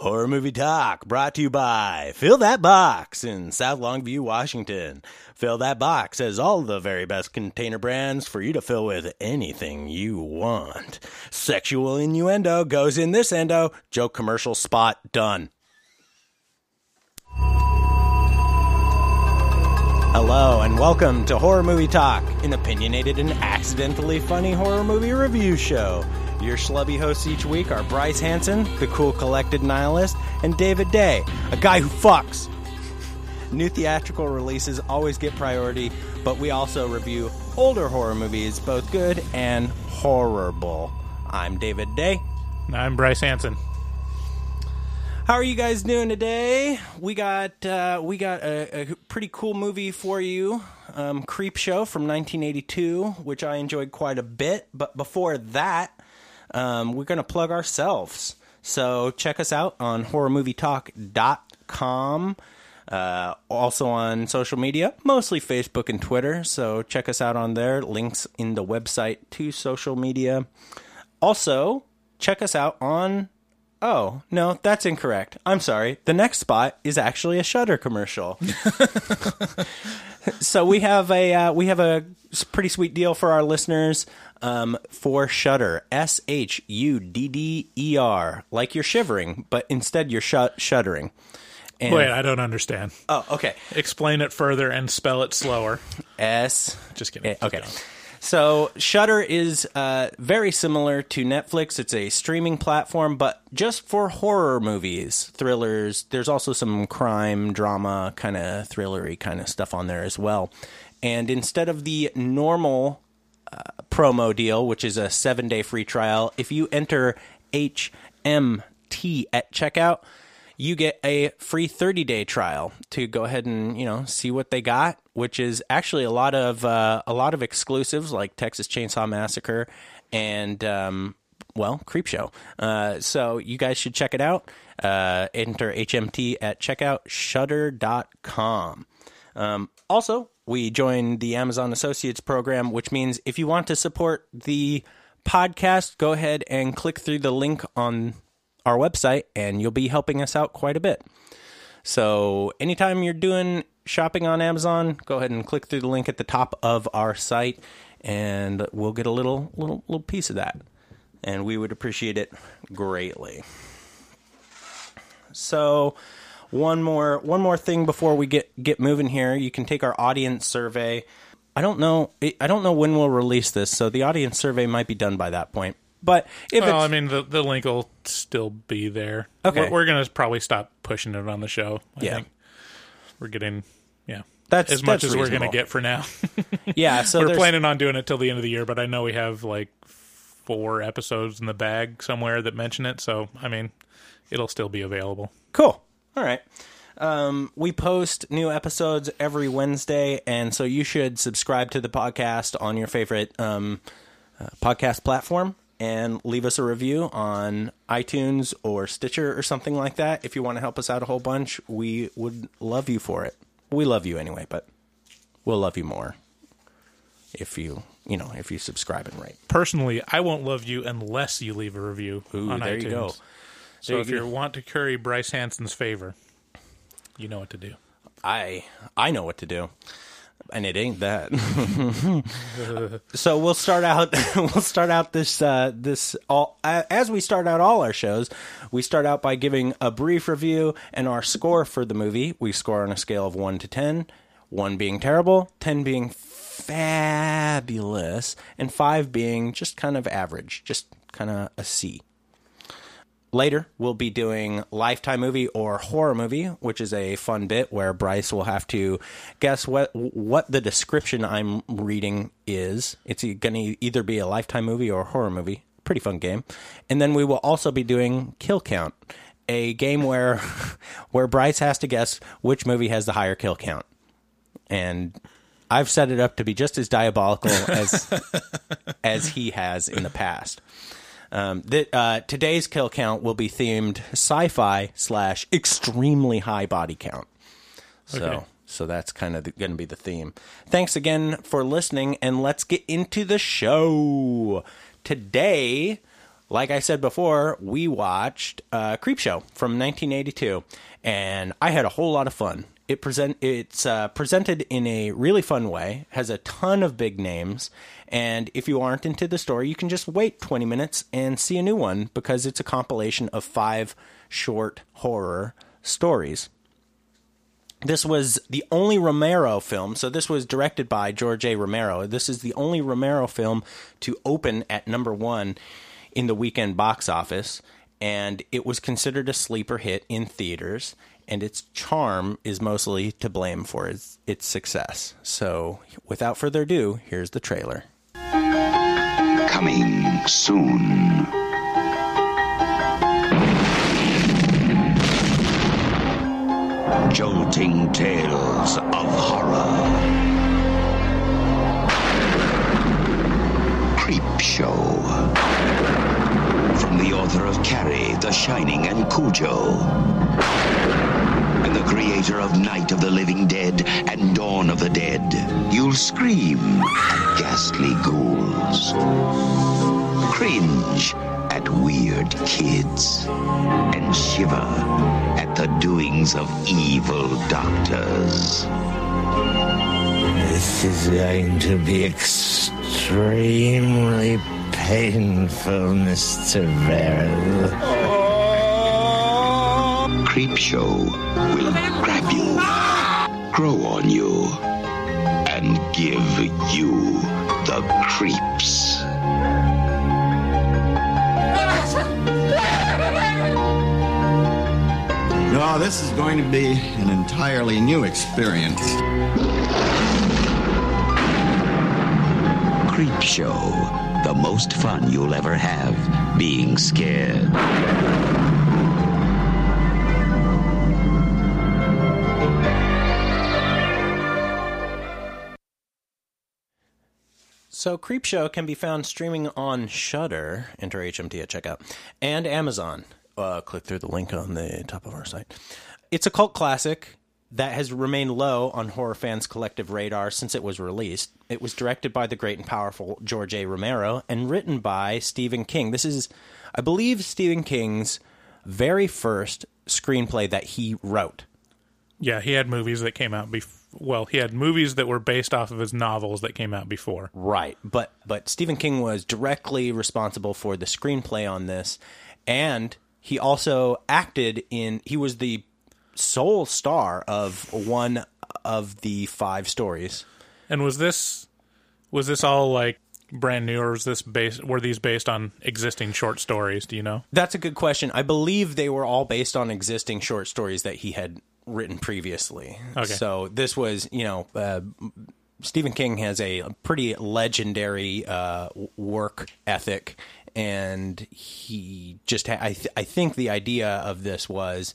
Horror Movie Talk brought to you by Fill That Box in South Longview, Washington. Fill That Box has all the very best container brands for you to fill with anything you want. Sexual innuendo goes in this endo. Joke commercial spot done. Hello and welcome to Horror Movie Talk, an opinionated and accidentally funny horror movie review show. Your schlubby hosts each week are Bryce Hanson, the cool collected nihilist, and David Day, a guy who fucks. New theatrical releases always get priority, but we also review older horror movies, both good and horrible. I'm David Day. I'm Bryce Hanson. How are you guys doing today? We got uh, we got a, a pretty cool movie for you, um, Creep Show from 1982, which I enjoyed quite a bit. But before that, um, we're going to plug ourselves. So check us out on horrormovietalk.com. Uh, also on social media, mostly Facebook and Twitter. So check us out on there. Links in the website to social media. Also, check us out on. Oh, no, that's incorrect. I'm sorry. The next spot is actually a Shudder commercial. so we have a uh, we have a pretty sweet deal for our listeners um, for Shudder. S H U D D E R, like you're shivering, but instead you're shut shuddering. And, Wait, I don't understand. oh, okay. Explain it further and spell it slower. S. Just kidding. Eh, Okay. So Shudder is uh, very similar to Netflix. It's a streaming platform, but just for horror movies, thrillers. There's also some crime, drama, kind of thrillery kind of stuff on there as well. And instead of the normal promo deal, which is a seven day free trial, if you enter HMT at checkout, you get a free 30 day trial to go ahead and you know see what they got which is actually a lot of uh, a lot of exclusives like texas chainsaw massacre and um, well creep show. Uh, so you guys should check it out. Uh, enter hmt at checkout shudder.com um, also we joined the amazon associates program which means if you want to support the podcast go ahead and click through the link on our website and you'll be helping us out quite a bit. So, anytime you're doing shopping on Amazon, go ahead and click through the link at the top of our site and we'll get a little little little piece of that. And we would appreciate it greatly. So, one more one more thing before we get get moving here, you can take our audience survey. I don't know I don't know when we'll release this, so the audience survey might be done by that point. But if Well, I mean, the, the link will still be there. Okay. We're, we're going to probably stop pushing it on the show. I Yeah. think. We're getting, yeah. That's- as much that's as we're going to get for now. yeah, so we're planning on doing it till the end of the year, but I know we have like four episodes in the bag somewhere that mention it. So, I mean, it'll still be available. Cool. All right. Um, we post new episodes every Wednesday, and so you should subscribe to the podcast on your favorite um, uh, podcast platform. and leave us a review on iTunes or Stitcher or something like that. If you want to help us out a whole bunch, we would love you for it. We love you anyway, but we'll love you more if you, you know, if you subscribe and rate. Personally, I won't love you unless you leave a review Ooh, on there iTunes. you go. So if you want to curry Bryce Hanson's favor, you know what to do. I I know what to do. And it ain't that. so we'll start out. We'll start out this uh, this all uh, as we start out all our shows. We start out by giving a brief review and our score for the movie. We score on a scale of one to ten. One being terrible, ten being fabulous, and five being just kind of average, just kind of a C. Later, we'll be doing Lifetime movie or horror movie, which is a fun bit where Bryce will have to guess what what the description I'm reading is. It's going to either be a Lifetime movie or a horror movie. Pretty fun game. And then we will also be doing Kill Count, a game where where Bryce has to guess which movie has the higher kill count. And I've set it up to be just as diabolical as as he has in the past. Um, that uh, today's kill count will be themed sci-fi slash extremely high body count. So, Okay. so that's kind of going to be the theme. Thanks again for listening, and let's get into the show today. Like I said before, we watched uh, Creep Show from 1982, and I had a whole lot of fun. It present it's uh, presented in a really fun way, has a ton of big names, and if you aren't into the story, you can just wait 20 minutes and see a new one because it's a compilation of five short horror stories. This was the only Romero film. So this was directed by George A. Romero. This is the only Romero film to open at number one in the weekend box office, and it was considered a sleeper hit in theaters. And its charm is mostly to blame for its, its success. So, without further ado, here's the trailer. Coming soon. Jolting tales of horror. Creep Show. From the author of Carrie, The Shining, and Cujo. And the creator of Night of the Living Dead and Dawn of the Dead. You'll scream at ghastly ghouls cringe at weird kids, and shiver at the doings of evil doctors. This is going to be extremely painful, Mr. Verrill. Oh. Creep Show will grab you, grow on you, and give you the creeps. No, this is going to be an entirely new experience. Creep Show, the most fun you'll ever have being scared. So, Creepshow can be found streaming on Shudder, enter HMT at checkout, and Amazon. Uh, click through the link on the top of our site. It's a cult classic that has remained low on horror fans' collective radar since it was released. It was directed by the great and powerful George A. Romero and written by Stephen King. This is, I believe, Stephen King's very first screenplay that he wrote. Yeah, he had movies that came out before. Well, he had movies that were based off of his novels that came out before. Right, but but Stephen King was directly responsible for the screenplay on this, and he also acted in. He was the sole star of one of the five stories. And was this was this all like brand new, or was this based? Were these based on existing short stories? Do you know? That's a good question. I believe they were all based on existing short stories that he had written previously. Okay. So this was, you know, uh, Stephen King has a pretty legendary uh, work ethic, and he just ha- I th- I think the idea of this was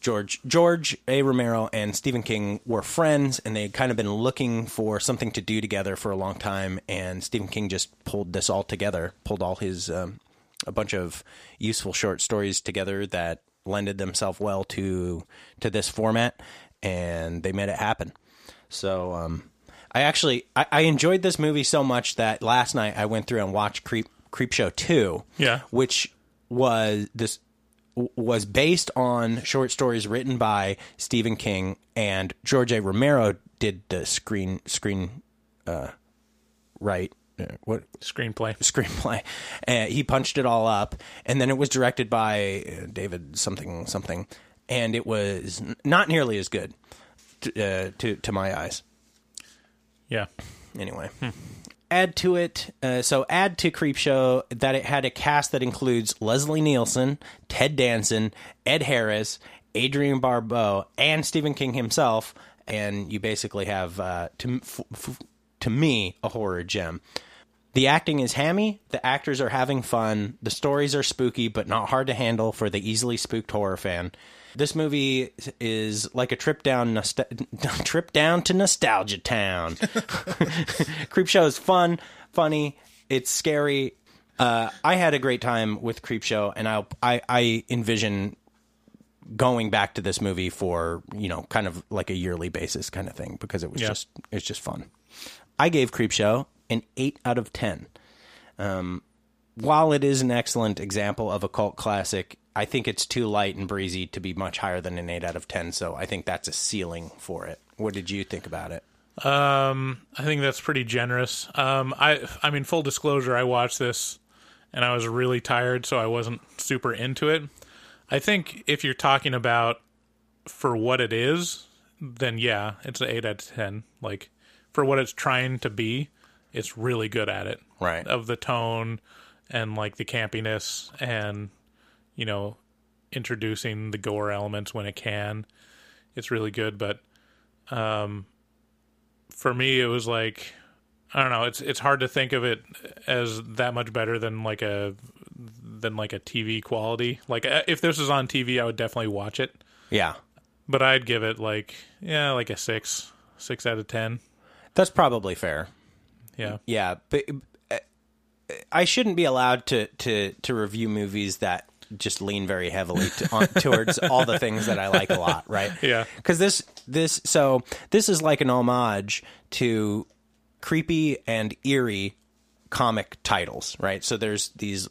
George George A. Romero and Stephen King were friends, and they had kind of been looking for something to do together for a long time. And Stephen King just pulled this all together, pulled all his um, a bunch of useful short stories together that lended themselves well to to this format, and they made it happen. So um, I actually I, I enjoyed this movie so much that last night I went through and watched Creep Creep Show two, Yeah. which was this was based on short stories written by Stephen King and George A. Romero did the screen screen uh, right what Screenplay. screenplay. Uh, he punched it all up, and then it was directed by uh, David something something, and it was n- not nearly as good to uh, to, to my eyes. Yeah. Anyway, add to it. Uh, so add to Creepshow that it had a cast that includes Leslie Nielsen, Ted Danson, Ed Harris, Adrienne Barbeau, and Stephen King himself, and you basically have uh, to f- f- to me a horror gem. The acting is hammy, the actors are having fun, the stories are spooky but not hard to handle for the easily spooked horror fan. This movie is like a trip down nostal- trip down to nostalgia town. Creepshow is fun, funny, it's scary. Uh, I had a great time with Creepshow, and I, I I envision going back to this movie for you know kind of like a yearly basis kind of thing because it was Yeah. just it's just fun. I gave Creepshow an eight out of ten. Um, while it is an excellent example of a cult classic, I think it's too light and breezy to be much higher than an eight out of ten. So I think that's a ceiling for it. What did you think about it? Um, I think that's pretty generous. Um, I, I mean, full disclosure, I watched this and I was really tired, so I wasn't super into it. I think if you're talking about for what it is, then yeah, it's an eight out of ten. Like for what it's trying to be, it's really good at it. Right. Of the tone and like the campiness and you know introducing the gore elements when it can. It's really good, but um for me it was like I don't know, it's it's hard to think of it as that much better than like a than like a TV quality. Like uh, if this was on TV, I would definitely watch it, Yeah, but I'd give it like yeah, like a 6, 6 out of 10. that's probably fair. Yeah. Yeah, but uh, I shouldn't be allowed to to to review movies that just lean very heavily to, on, towards all the things that I like a lot, right? Yeah. Because this this so this is like an homage to creepy and eerie comic titles, right? So there's these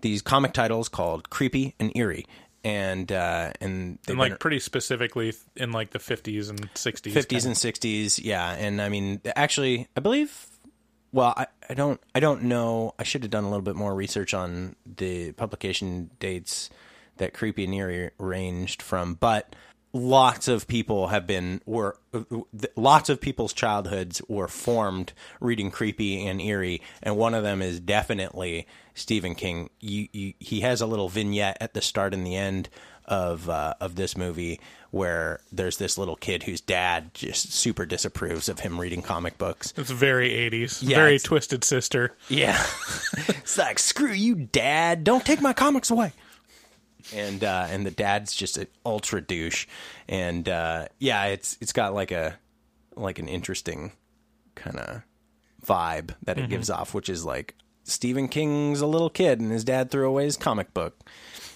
these comic titles called creepy and eerie, and uh, and And like been- pretty specifically in like the 50s and 60s. 50s kinda. and 60s yeah and i mean actually i believe well I, I don't i don't know. I should have done a little bit more research on the publication dates that creepy and eerie ranged from but lots of people have been were lots of people's childhoods were formed reading creepy and eerie and one of them is definitely stephen king. You, you, he has a little vignette at the start and the end of uh, of this movie where there's this little kid whose dad just super disapproves of him reading comic books. It's very 80s. Yeah, very twisted sister. Yeah, it's like screw you, dad! Don't take my comics away. And uh, and the dad's just an ultra douche, and uh, yeah, it's it's got like a like an interesting kind of vibe that it gives off, which is like Stephen King's a little kid and his dad threw away his comic book.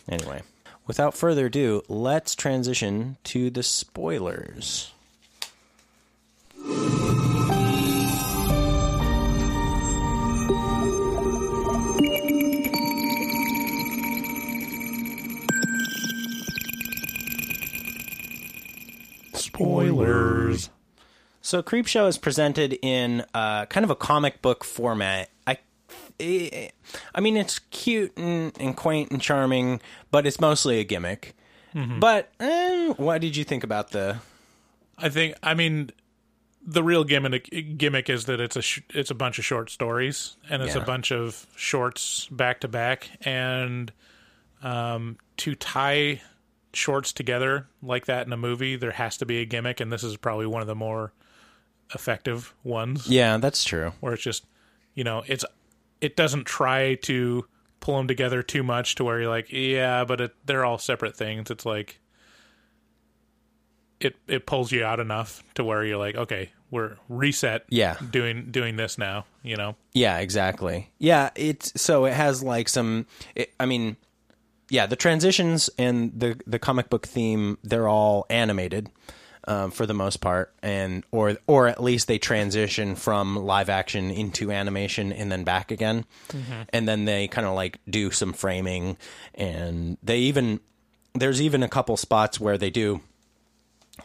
Anyway, without further ado, let's transition to the spoilers. Spoilers. So Creepshow is presented in uh, kind of a comic book format. I, I mean, it's cute and, and quaint and charming, but it's mostly a gimmick. But eh, what did you think about the? I think. I mean, the real gimmick gimmick is that it's a sh- it's a bunch of short stories and it's Yeah. a bunch of shorts back to back and um, to tie shorts together like that in a movie, there has to be a gimmick, and this is probably one of the more effective ones. Yeah, that's true. where it's just you know it's it doesn't try to pull them together too much to where you're like yeah but it, they're all separate things it's like it it pulls you out enough to where you're like, okay, we're reset. Yeah. doing doing this now. You know. Yeah, exactly. Yeah, it's so it has like some. It, I mean, yeah, the transitions and the the comic book theme they're all animated um, for the most part, and or or at least they transition from live action into animation and then back again, and then they kind of like do some framing, and they even there's even a couple spots where they do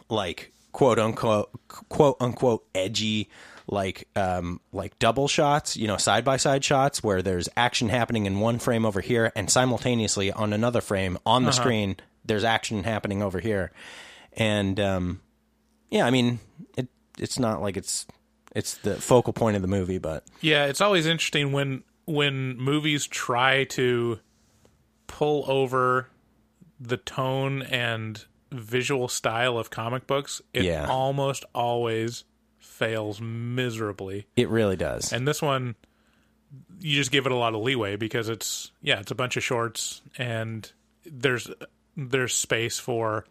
like quote unquote quote unquote edgy like um like double shots you know side by side shots where there's action happening in one frame over here and simultaneously on another frame on the screen there's action happening over here. And um yeah i mean it it's not like it's it's the focal point of the movie but Yeah, it's always interesting when when movies try to pull over the tone and visual style of comic books. It Yeah. almost always fails miserably. it really does And this one you just give it a lot of leeway because it's yeah, it's a bunch of shorts and there's there's space for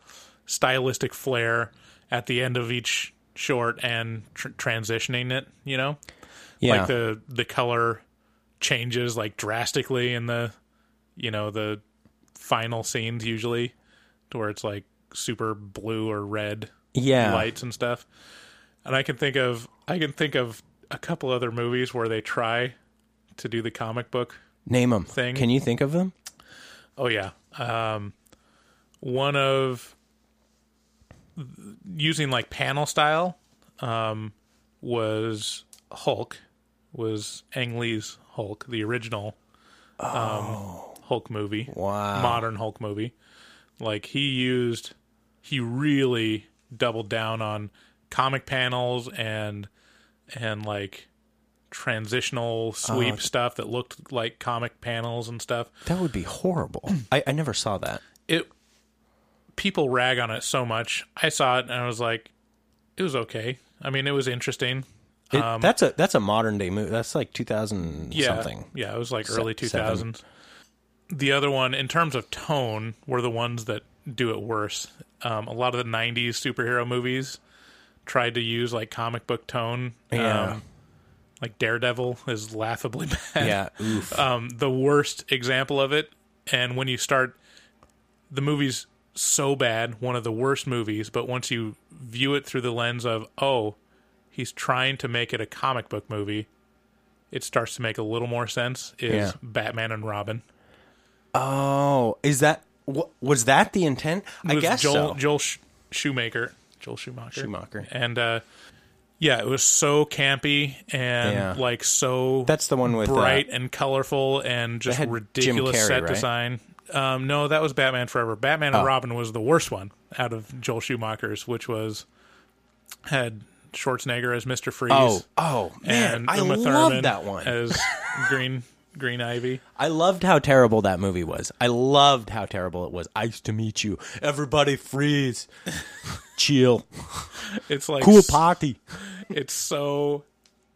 stylistic flair at the end of each short and tr- transitioning it, you know? yeah like the the color changes like drastically in the you know the final scenes usually to where it's like super blue or red yeah lights and stuff and i can think of i can think of a couple other movies where they try to do the comic book name them thing. can you think of them Oh yeah. Um, one of using like panel style um, was Hulk. Was Ang Lee's Hulk the original um, Hulk movie? Wow. modern Hulk movie. Like he used, he really doubled down on comic panels and and like transitional sweep stuff that looked like comic panels and stuff that would be horrible I, I never saw that it people rag on it so much. I saw it and I was like, it was okay. I mean, it was interesting. It- that's a that's a modern day movie. That's like two thousand Um, Yeah, something. yeah, it was like Se- early two seven. The other one, in terms of tone, were the ones that do it worse. Um, a lot of the '90s superhero movies tried to use like comic book tone. Yeah. Um, like Daredevil is laughably bad. Yeah, oof. um, the worst example of it. And when you start, the movie's so bad, one of the worst movies. But once you view it through the lens of, oh, he's trying to make it a comic book movie, it starts to make a little more sense. Is Yeah. Batman and Robin? Oh, is that wa- was that the intent? I guess Joel so. Joel Sh- Shoemaker, Joel Schumacher, Schumacher. and uh, yeah, it was so campy and Yeah. like so That's the one with uh, bright and colorful and just ridiculous Carrey, set right? design. Um, no, that was Batman Forever. Batman and Oh. Robin was the worst one out of Joel Schumacher's, which was had Schwarzenegger as Mister Freeze. Oh, oh man, and I Uma loved Thurman that one. as Green Green Ivy. I loved how terrible that movie was. I loved how terrible it was. Ice to meet you. Everybody freeze. Chill. It's like Cool party. It's so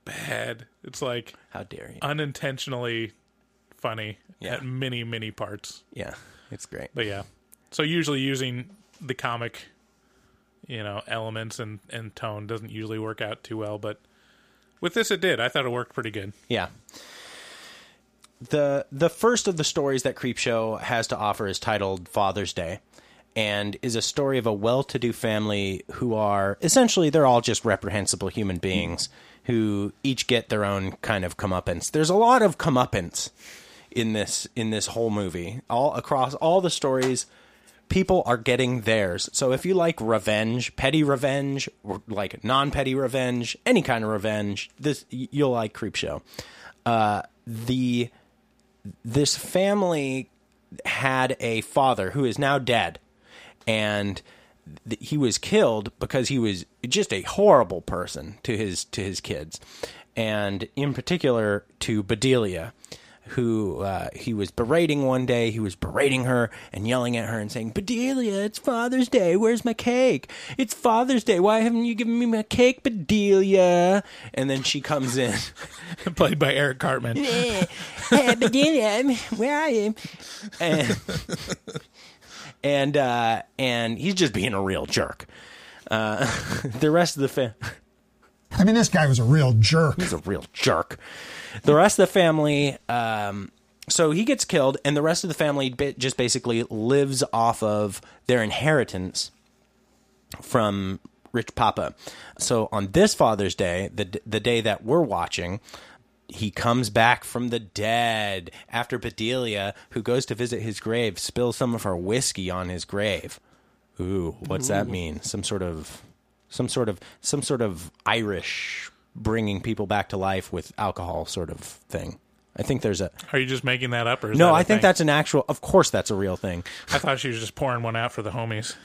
bad. It's like How dare you? unintentionally funny Yeah. at many many parts. yeah, it's great. But yeah, so usually using the comic, you know, elements and and tone doesn't usually work out too well. But with this, it did. I thought it worked pretty good. Yeah. The the first of the stories that Creepshow has to offer is titled Father's Day and is a story of a well-to-do family who are essentially they're all just reprehensible human beings who each get their own kind of comeuppance. There's a lot of comeuppance in this in this whole movie. All across all the stories people are getting theirs. So if you like revenge, petty revenge, or like non-petty revenge, any kind of revenge, this you'll like Creepshow. Uh, the this family had a father who is now dead, and th- he was killed because he was just a horrible person to his to his kids, and in particular to Bedelia, who uh, he was berating one day. He was berating her and yelling at her and saying, "Bedelia, it's Father's Day. Where's my cake? It's Father's Day. Why haven't you given me my cake, Bedelia?" And then she comes in. Played by Eric Cartman. hey, Bedelia, where are you? And and uh, and he's just being a real jerk. Uh, the rest of the family. I mean, this guy was a real jerk. He's a real jerk. The rest of the family, um, so he gets killed, and the rest of the family ba- just basically lives off of their inheritance from Rich Papa. So on this Father's Day, the the day that we're watching, he comes back from the dead after Bedelia, who goes to visit his grave, spills some of her whiskey on his grave. Ooh, what's that mean? Some sort of, some sort of, some sort of Irish bringing people back to life with alcohol sort of thing. I think there's a Are you just making that up, or is no. I think thing? that's an actual. Of course, that's a real thing. I thought she was just pouring one out for the homies.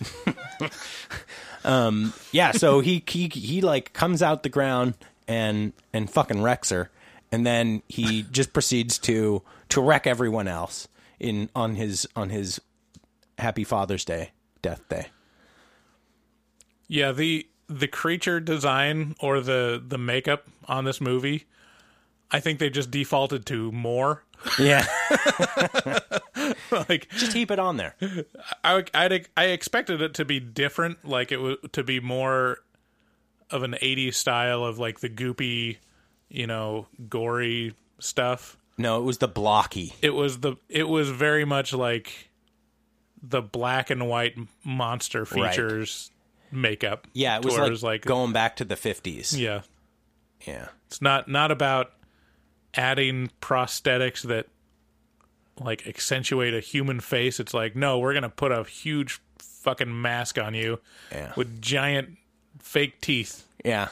um, Yeah, so he he he like comes out the ground and and fucking wrecks her, and then he just proceeds to to wreck everyone else in on his on his Happy Father's Day death day. Yeah, the the creature design or the the makeup on this movie, I think they just defaulted to more. Yeah, like just heap it on there. I I'd, I expected it to be different, like it was to be more of an 80s style of like the goopy, you know, gory stuff. No, it was the blocky. It was the it was very much like the black and white monster features makeup. Yeah, it was like, like going back to the fifties. yeah. yeah. It's not not about adding prosthetics that like accentuate a human face. It's like, no, we're gonna put a huge fucking mask on you Yeah. with giant fake teeth. Yeah.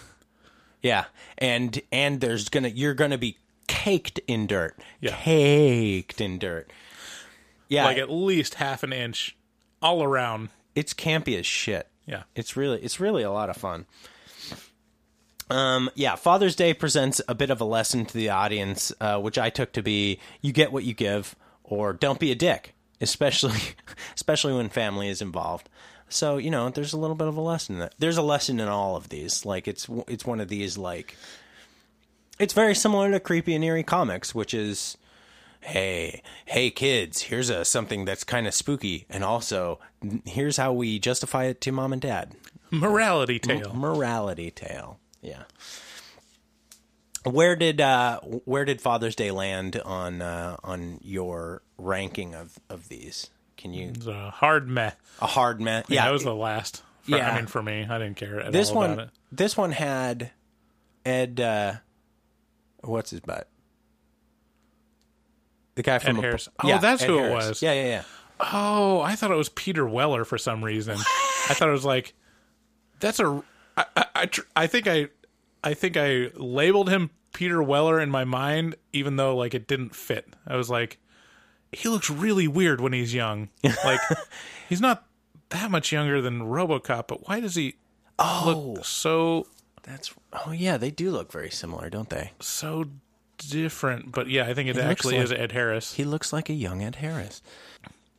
Yeah. And and there's gonna you're gonna be caked in dirt. Yeah. Caked in dirt. Yeah. Like at least half an inch all around. it's campy as shit. Yeah. It's really it's really a lot of fun. Um, yeah, Father's Day presents a bit of a lesson to the audience, uh, which I took to be you get what you give, or don't be a dick, especially especially when family is involved. So you know, there's a little bit of a lesson. In that. There's a lesson in all of these. Like it's it's one of these like it's very similar to creepy and eerie comics, which is hey hey kids here's a something that's kind of spooky and also here's how we justify it to mom and dad Morality tale. morality tale yeah where did uh where did father's day land on uh on your ranking of of these can you It's a hard meh. a hard man Yeah, that was the last. For, Yeah. I mean, for me, I didn't care at this all one about it. this one had ed uh what's his butt the guy from Ed Ap- Harris. Oh, yeah, that's Ed who it was. yeah yeah yeah Oh, I thought it was Peter Weller for some reason. I thought it was like that's a. I, I, I, tr- I think I, I think I labeled him Peter Weller in my mind, even though like it didn't fit. I was like, he looks really weird when he's young. Like he's not that much younger than RoboCop, but why does he oh look so That's oh yeah, they do look very similar, don't they? so different? But yeah, I think it looks actually like- is Ed Harris. He looks like a young Ed Harris.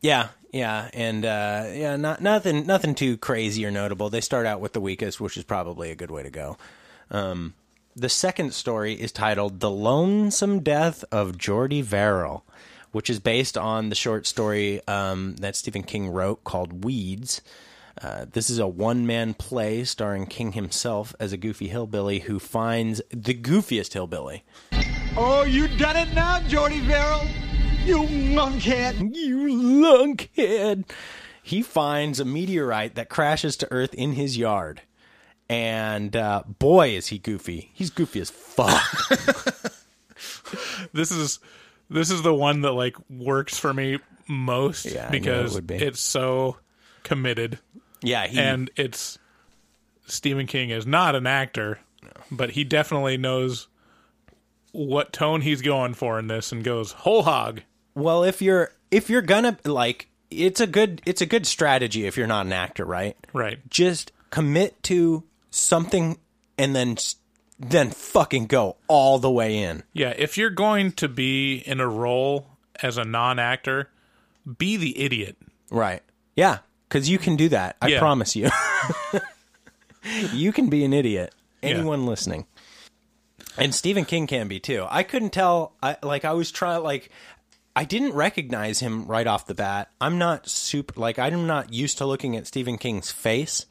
Yeah, yeah, and uh, yeah, not nothing, nothing too crazy or notable. They start out with the weakest, which is probably a good way to go. Um, the second story is titled "The Lonesome Death of Jordy Verrill," which is based on the short story um, that Stephen King wrote called "Weeds." Uh, this is a one man play starring King himself as a goofy hillbilly who finds the goofiest hillbilly. Oh, you done it now, Jordy Verrill? You monkhead. You lunkhead. He finds a meteorite that crashes to Earth in his yard. And uh, boy, is he goofy. He's goofy as fuck. this is this is the one that like works for me most Yeah, I knew it because be. it's so committed yeah, he, and it's Stephen King is not an actor, but he definitely knows what tone he's going for in this and goes whole hog. well, if you're if you're gonna like, it's a good it's a good strategy if you're not an actor, right? Right. Just commit to something and then then fucking go all the way in. Yeah, if you're going to be in a role as a non-actor, be the idiot. Right. Yeah, because you can do that. I Yeah. promise you. you can be an idiot. Anyone listening. And Stephen King can be too. I couldn't tell. I like. I was trying. Like, I didn't recognize him right off the bat. I'm not super. Like, I'm not used to looking at Stephen King's face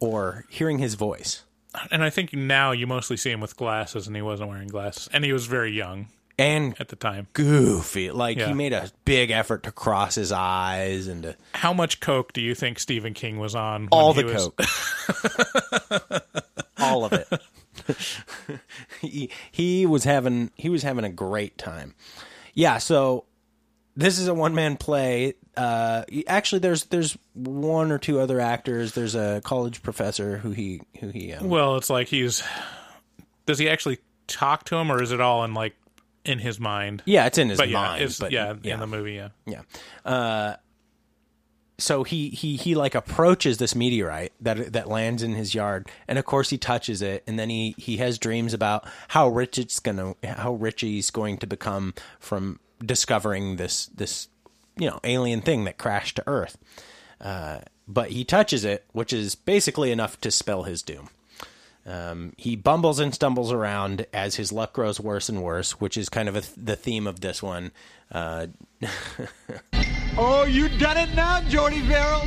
or hearing his voice. And I think now you mostly see him with glasses, and he wasn't wearing glasses, and he was very young And at the time. goofy. Like Yeah. he made a big effort to cross his eyes and to How much coke do you think Stephen King was on? when all he the was- coke. all of it. he he was having he was having a great time. Yeah, so this is a one man play. Uh, actually, there's there's one or two other actors. There's a college professor who he who he um, Well, it's like he's. Does he actually talk to him, or is it all in like in his mind? yeah, it's in his but yeah, mind. it's, but yeah, yeah, in the movie, yeah. Yeah. Uh, so he, he he like approaches this meteorite that that lands in his yard, and of course he touches it, and then he he has dreams about how rich it's gonna how rich he's going to become from discovering this this you know alien thing that crashed to Earth. Uh, but he touches it, which is basically enough to spell his doom. Um, he bumbles and stumbles around as his luck grows worse and worse, which is kind of a, the theme of this one. Uh, Oh, you done it now, Jordy Verrill?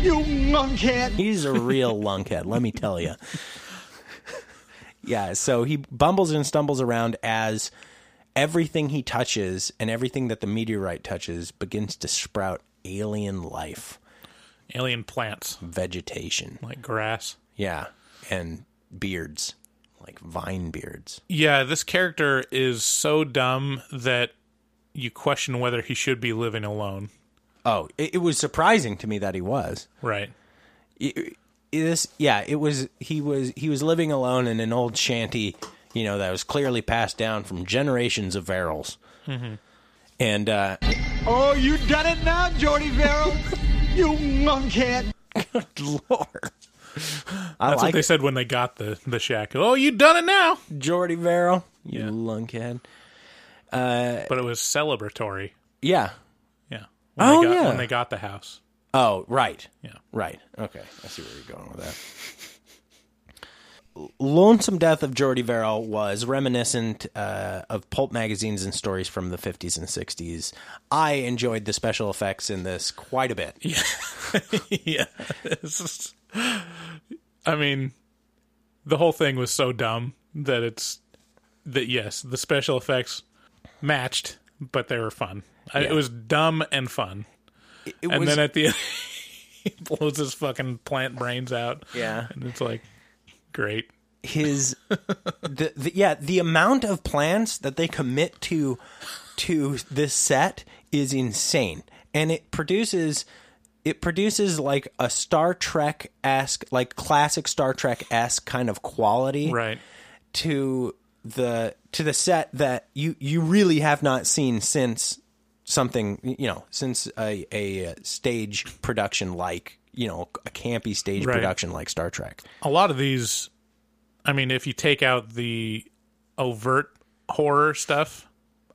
You monkhead. He's a real lunkhead, let me tell you. yeah, so he bumbles and stumbles around as everything he touches and everything that the meteorite touches begins to sprout alien life, Alien plants vegetation. like grass. Yeah, and beards, like vine beards. Yeah, this character is so dumb that you question whether he should be living alone. Oh, it, it was surprising to me that he was. Right. it, this yeah it was he was he was living alone in an old shanty you know that was clearly passed down from generations of Verrills. and uh Oh, you done it now, Jordy Verrill? you monkhead. Good lord i That's what like they said when they got the the shack. Oh, you done it now. jordy verrill you Yeah. lunkhead uh, But it was celebratory. yeah Yeah. When Oh, they got, yeah. When they got the house. oh right Yeah. right okay i see where you're going with that Lonesome Death of Jordy Verrill was reminiscent uh, of pulp magazines and stories from the 50s and 60s. I enjoyed the special effects in this quite a bit. yeah. It's just- I mean, the whole thing was so dumb that it's that yes, the special effects matched, but they were fun. I, it was dumb and fun. It and was, then at the end, he blows his fucking plant brains out. Yeah. and it's like great. his the, the yeah the amount of plans that they commit to to this set is insane and it produces it produces like a Star Trek esque like classic Star Trek esque kind of quality Right. to the to the set that you you really have not seen since something you know since a a uh, stage production like you know a campy stage Right. production like Star Trek A lot of these, I mean, if you take out the overt horror stuff,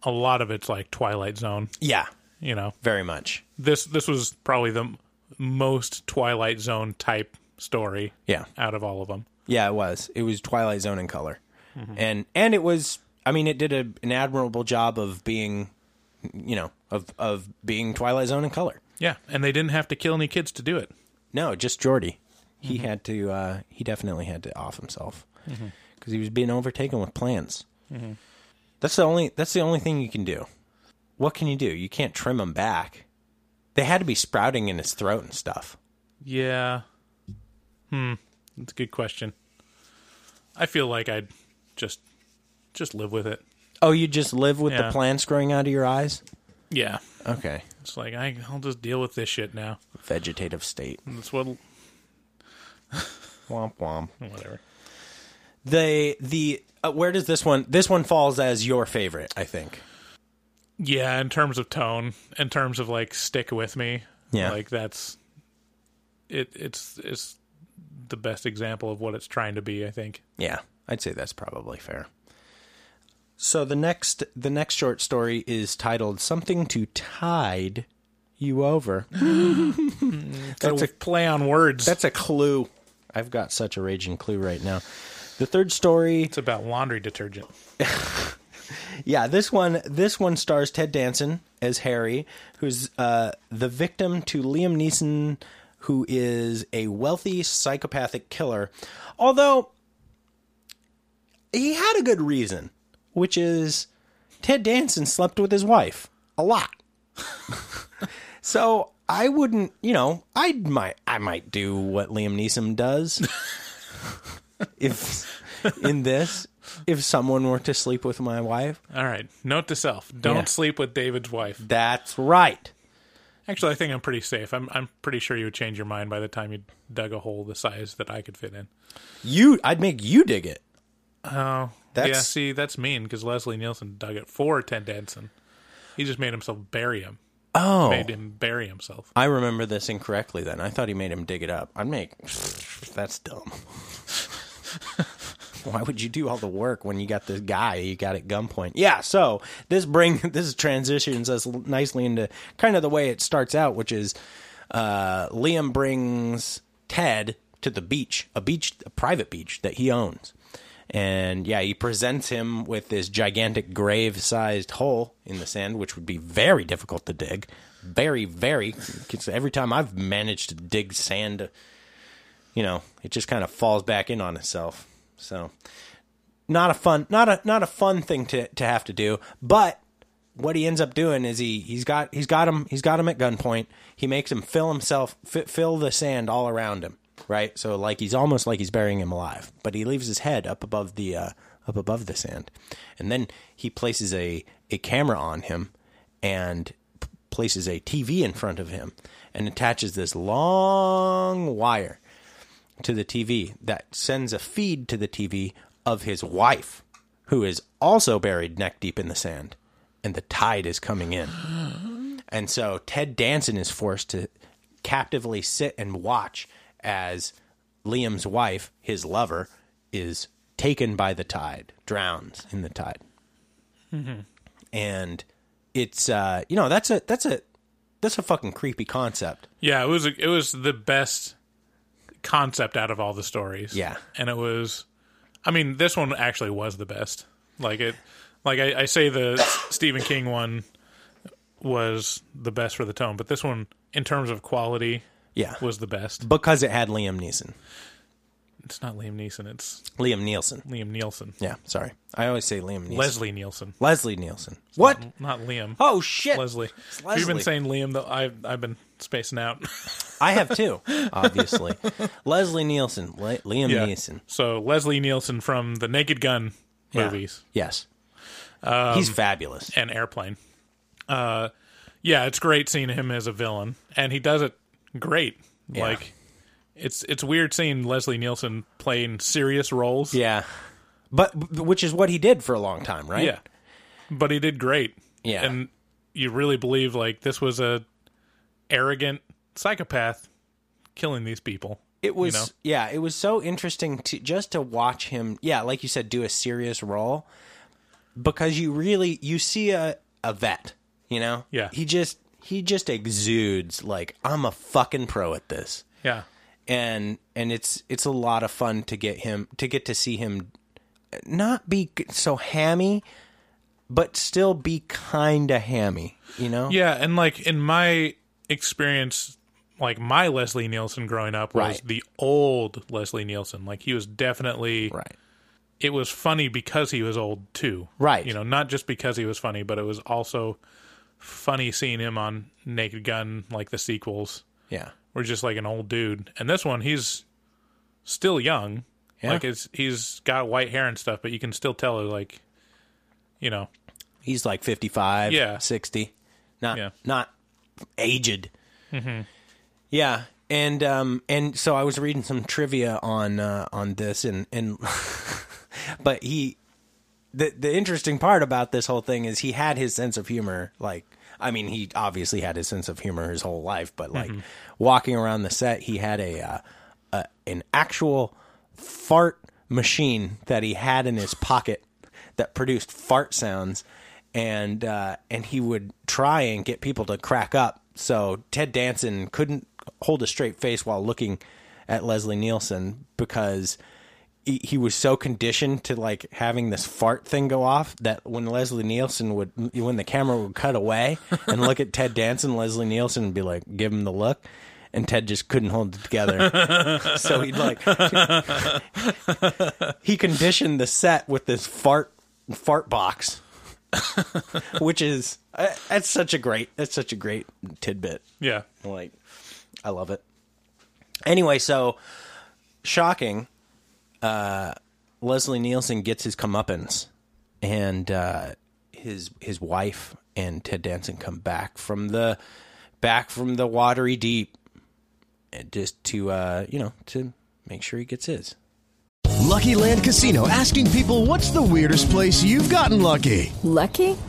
a lot of it's like Twilight Zone. yeah You know, very much this this was probably the most Twilight Zone type story yeah out of all of them. Yeah, it was. It was Twilight Zone in color, mm-hmm. and and it was. I mean, it did a, an admirable job of being, you know, of of being Twilight Zone in color. Yeah, and they didn't have to kill any kids to do it. No, just Jordy. He had to. Uh, he definitely had to off himself because he was being overtaken with plans. That's the only. That's the only thing you can do. What can you do? You can't trim him back. They had to be sprouting in his throat and stuff. Yeah. Hmm. That's a good question. I feel like I'd just just live with it. Oh, you just live with Yeah. the plants growing out of your eyes? Yeah. Okay. It's like I, I'll just deal with this shit now. Vegetative state. That's what. Womp womp. Whatever. The the uh, where does this one this one falls as your favorite? I think. Yeah, in terms of tone, in terms of like stick with me. Yeah. Like that's it. It's it's the best example of what it's trying to be. I think. Yeah, I'd say that's probably fair. So the next the next short story is titled "Something to Tide You Over." That's a play on words. That's a clue. I've got such a raging clue right now. The third story, it's about laundry detergent. yeah, this one this one stars Ted Danson as Harry, who's uh, the victim to Liam Neeson who is a wealthy psychopathic killer. Although he had a good reason, which is Ted Danson slept with his wife a lot. so I wouldn't, you know, I might I might do what Liam Neeson does if in this if someone were to sleep with my wife. All right. Note to self: don't Yeah. sleep with David's wife. That's right. Actually, I think I'm pretty safe. I'm I'm pretty sure you would change your mind by the time you dug a hole the size that I could fit in. You I'd make you dig it. Oh, yeah. See, that's mean because Leslie Nielsen dug it for Ted Danson. He just made himself bury him. Oh. Made him bury himself. I remember this incorrectly then. I thought he made him dig it up. I'd make that's dumb. Why would you do all the work when you got this guy you got at gunpoint? Yeah, so this bring this transitions us nicely into kind of the way it starts out, which is uh, Liam brings Ted to the beach, a beach, a private beach that he owns. And yeah, he presents him with this gigantic grave sized hole in the sand, which would be very difficult to dig. Very, very. every time I've managed to dig sand, you know, it just kind of falls back in on itself. So, not a fun, not a not a fun thing to to have to do. But what he ends up doing is he he's got he's got him he's got him at gunpoint. He makes him fill himself fi- fill the sand all around him, right? So like he's almost like he's burying him alive, but he leaves his head up above the uh, up above the sand, and then he places a a camera on him and p- places a TV in front of him and attaches this long wire to the TV that sends a feed to the TV of his wife, who is also buried neck deep in the sand, and the tide is coming in. And so Ted Danson is forced to captively sit and watch as Liam's wife, his lover, is taken by the tide, drowns in the tide. And it's uh you know, that's a that's a that's a fucking creepy concept. Yeah, it was it was the best concept out of all the stories. Yeah. and it was. I mean, this one actually was the best. Like it, like I, I say, the Stephen King one was the best for the tone, but this one, in terms of quality, Yeah. was the best. Because it had Liam Neeson. It's not Liam Neeson; it's Liam Nielsen. Liam Nielsen. Yeah, sorry. I always say Liam Neeson. Leslie Nielsen. Leslie Nielsen. What? Not Liam. Oh shit. Leslie. It's Have you been saying Liam? Though I've I've been spacing out. I have too, obviously. Leslie Nielsen. Le- Liam Yeah. Neeson. So Leslie Nielsen from the Naked Gun Yeah. movies Yes. Um, He's fabulous. and Airplane. Uh, yeah, it's great seeing him as a villain, and he does it great. Yeah. Like, it's it's weird seeing Leslie Nielsen playing serious roles. Yeah. But which is what he did for a long time, right? yeah, but he did great. Yeah. and you really believe like this was a arrogant psychopath killing these people. It was know? yeah, it was so interesting to just to watch him, yeah, like you said do a serious role because you really you see a a vet, you know? Yeah. He just he just exudes like I'm a fucking pro at this. Yeah, and and it's it's a lot of fun to get him to get to see him not be so hammy but still be kind of hammy you know yeah, and like in my experience. Like my Leslie Nielsen growing up was Right. the old Leslie Nielsen. Like he was definitely right it was funny because he was old too. Right. You know, not just because he was funny, but it was also funny seeing him on Naked Gun, like the sequels, yeah We're just like an old dude. And this one, he's still young. Yeah. Like it's he's got white hair and stuff, but you can still tell like, you know, he's like 55 Yeah. 60 not Yeah. not aged yeah and um and so i was reading some trivia on uh on this and and but he the the interesting part about this whole thing is he had his sense of humor like I mean he obviously had his sense of humor his whole life but like walking around the set he had a, uh, a an actual fart machine that he had in his pocket that produced fart sounds and uh, and he would try and get people to crack up. So Ted Danson couldn't hold a straight face while looking at Leslie Nielsen because he, he was so conditioned to like having this fart thing go off that when Leslie Nielsen would when the camera would cut away and look at Ted Danson, Leslie Nielsen would be like give him the look, and Ted just couldn't hold it together. so he'd like he conditioned the set with this fart fart box, which is uh, that's such a great that's such a great tidbit. Yeah. Like, I love it. Anyway, so shocking. Uh, Leslie Nielsen gets his comeuppance, and uh, his his wife and Ted Danson come back from the back from the watery deep, and just to uh, you know to make sure he gets his. Lucky Land Casino asking people what's the weirdest place you've gotten lucky? Lucky?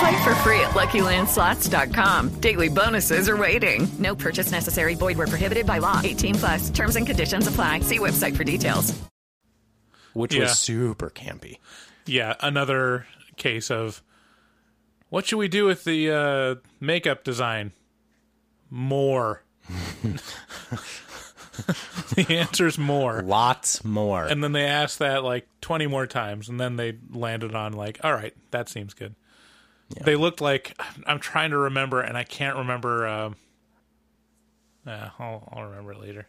Play for free at LuckyLandSlots.com. Daily bonuses are waiting. No purchase necessary. Void where prohibited by law. 18 plus. Terms and conditions apply. See website for details. Which Yeah. was super campy. Yeah, another case of what should we do with the uh, makeup design? More. the answer is more. Lots more. And then they asked that like 20 more times, and then they landed on, like, all right, that seems good. They looked like, I'm trying to remember, and I can't remember. Uh, yeah, I'll, I'll remember it later.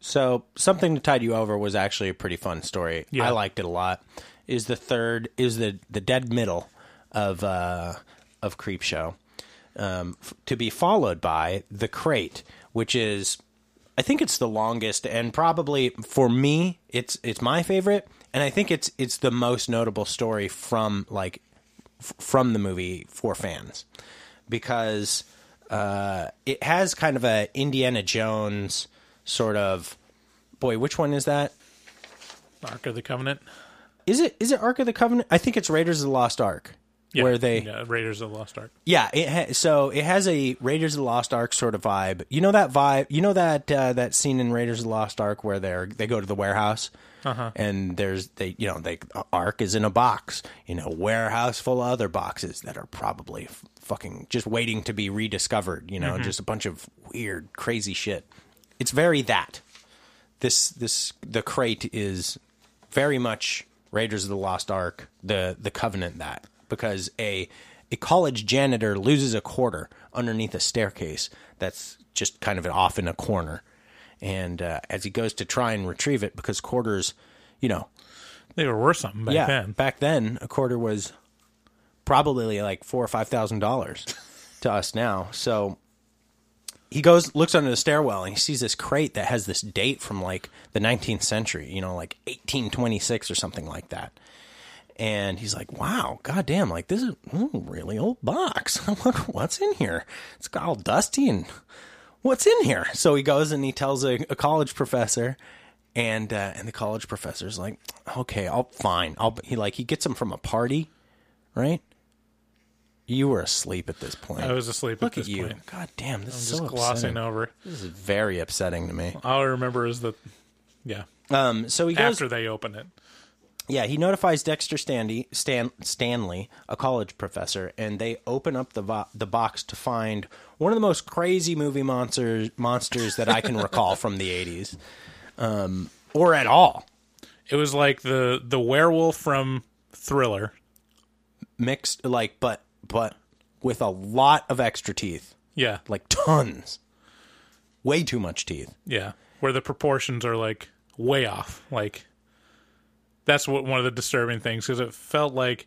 So something to tide you over was actually a pretty fun story. Yeah. I liked it a lot. Is the third is the the dead middle of uh, of Creepshow, um, f- to be followed by the Crate, which is I think it's the longest and probably for me it's it's my favorite, and I think it's it's the most notable story from like f- from the movie for fans because uh, it has kind of a Indiana Jones sort of boy. Which one is that? Ark of the Covenant. Is it is it Ark of the Covenant? I think it's Raiders of the Lost Ark. Yeah, where they yeah, Raiders of the Lost Ark. yeah, it ha- so it has a Raiders of the Lost Ark sort of vibe. You know that vibe. You know that uh, that scene in Raiders of the Lost Ark where they're they go to the warehouse Uh-huh. and there's they you know they the Ark is in a box, you know, warehouse full of other boxes that are probably f- fucking just waiting to be rediscovered. You know, Mhm. just a bunch of weird, crazy shit. It's very that. This this the crate is very much Raiders of the Lost Ark, the the Covenant that because a a college janitor loses a quarter underneath a staircase that's just kind of off in a corner, and uh, as he goes to try and retrieve it because quarters, you know, They were worth something back yeah, then. back then a quarter was probably like four or five thousand dollars to us now. So he goes looks under the stairwell and he sees this crate that has this date from like the 19th century, you know, like 1826 or something like that. And he's like, "Wow, goddamn! Like this is ooh, a really old box. What's in here. It's got all dusty and what's in here?" So he goes and he tells a, a college professor, and uh, and the college professor's like, "Okay, I'll fine. I'll." He like he gets him from a party, right? You were asleep at this point. I was asleep Look at this you. point. God damn, this I'm is just so glossing upsetting. over. This is very upsetting to me. All I remember is that, yeah. Um, so he goes after they open it. Yeah, he notifies Dexter Stanley, Stan, Stanley, a college professor, and they open up the vo- the box to find one of the most crazy movie monsters monsters that I can recall from the eighties, um, or at all. It was like the the werewolf from Thriller. Mixed, like, but but with a lot of extra teeth. Yeah. like tons, way too much teeth. Yeah, where the proportions are like way off. Like that's what one of the disturbing things because it felt like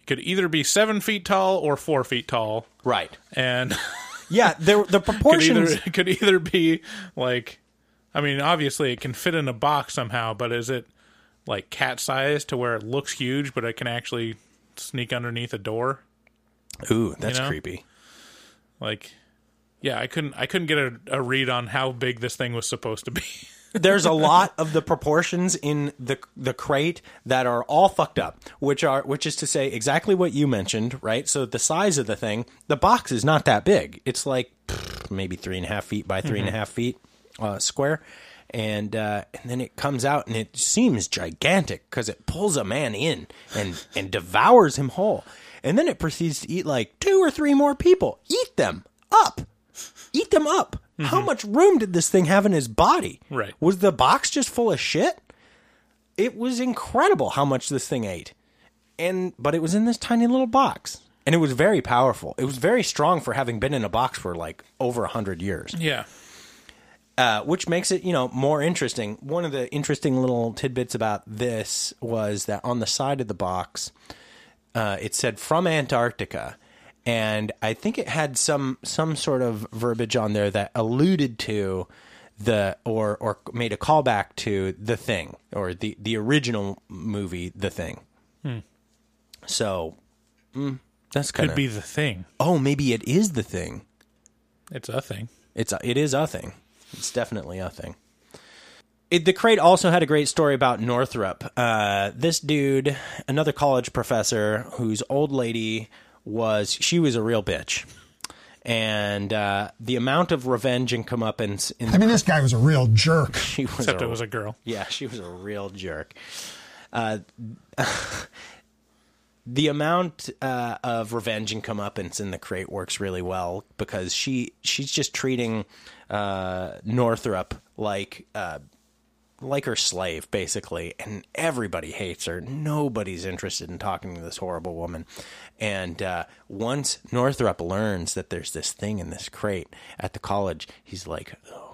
it could either be seven feet tall or four feet tall. Right. And yeah, the the could proportions. either, could either be like, I mean, obviously it can fit in a box somehow, but is it like cat size to where it looks huge, but it can actually sneak underneath a door? Ooh, that's You know? creepy. Like, Yeah, I couldn't. I couldn't get a, a read on how big this thing was supposed to be. There's a lot of the proportions in the the crate that are all fucked up, which are which is to say exactly what you mentioned, right? So the size of the thing, the box is not that big. It's like pff, maybe three and a half feet by 3 and a half feet uh, square, and uh, and then it comes out and it seems gigantic because it pulls a man in and and devours him whole, and then it proceeds to eat like two or three more people, eat them up, eat them up. How much room did this thing have in his body? Right. Was the box just full of shit? It was incredible how much this thing ate. And but it was in this tiny little box. And it was very powerful. It was very strong for having been in a box for like over a hundred years. yeah. Uh, which makes it, you know, more interesting. One of the interesting little tidbits about this was that on the side of the box, uh, it said from Antarctica, and I think it had some some sort of verbiage on there that alluded to the or or made a callback to the thing or the the original movie, The Thing. Hmm. So mm, that's kind Could be the thing. Oh, maybe it is the thing. It's a thing. It's a, it is a thing. It's definitely a thing. It, the crate also had a great story about Northrup. Uh, this dude, another college professor, whose old lady was she was a real bitch, and uh, the amount of revenge and comeuppance in I mean, this guy was a real jerk. she was Except it was a girl. yeah, she was a real jerk. Uh, the amount uh, of revenge and comeuppance in the crate works really well because she she's just treating uh, Northrup like uh, like her slave, basically, and everybody hates her. Nobody's interested in talking to this horrible woman. And uh, once Northrup learns that there's this thing in this crate at the college, he's like, "Oh,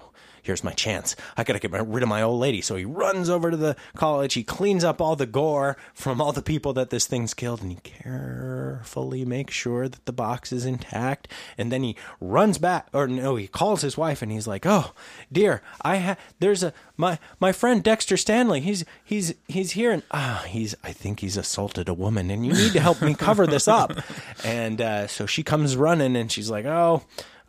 here's my chance. I gotta get rid of my old lady." So he runs over to the college. He cleans up all the gore from all the people that this thing's killed, and he carefully makes sure that the box is intact. And then he runs back, or no, he calls his wife, and he's like, "Oh, dear, I ha- there's a my my friend Dexter Stanley. He's he's he's here, and ah, he's I think he's assaulted a woman, and you need to help me cover this up." And uh, so she comes running, and she's like, "Oh,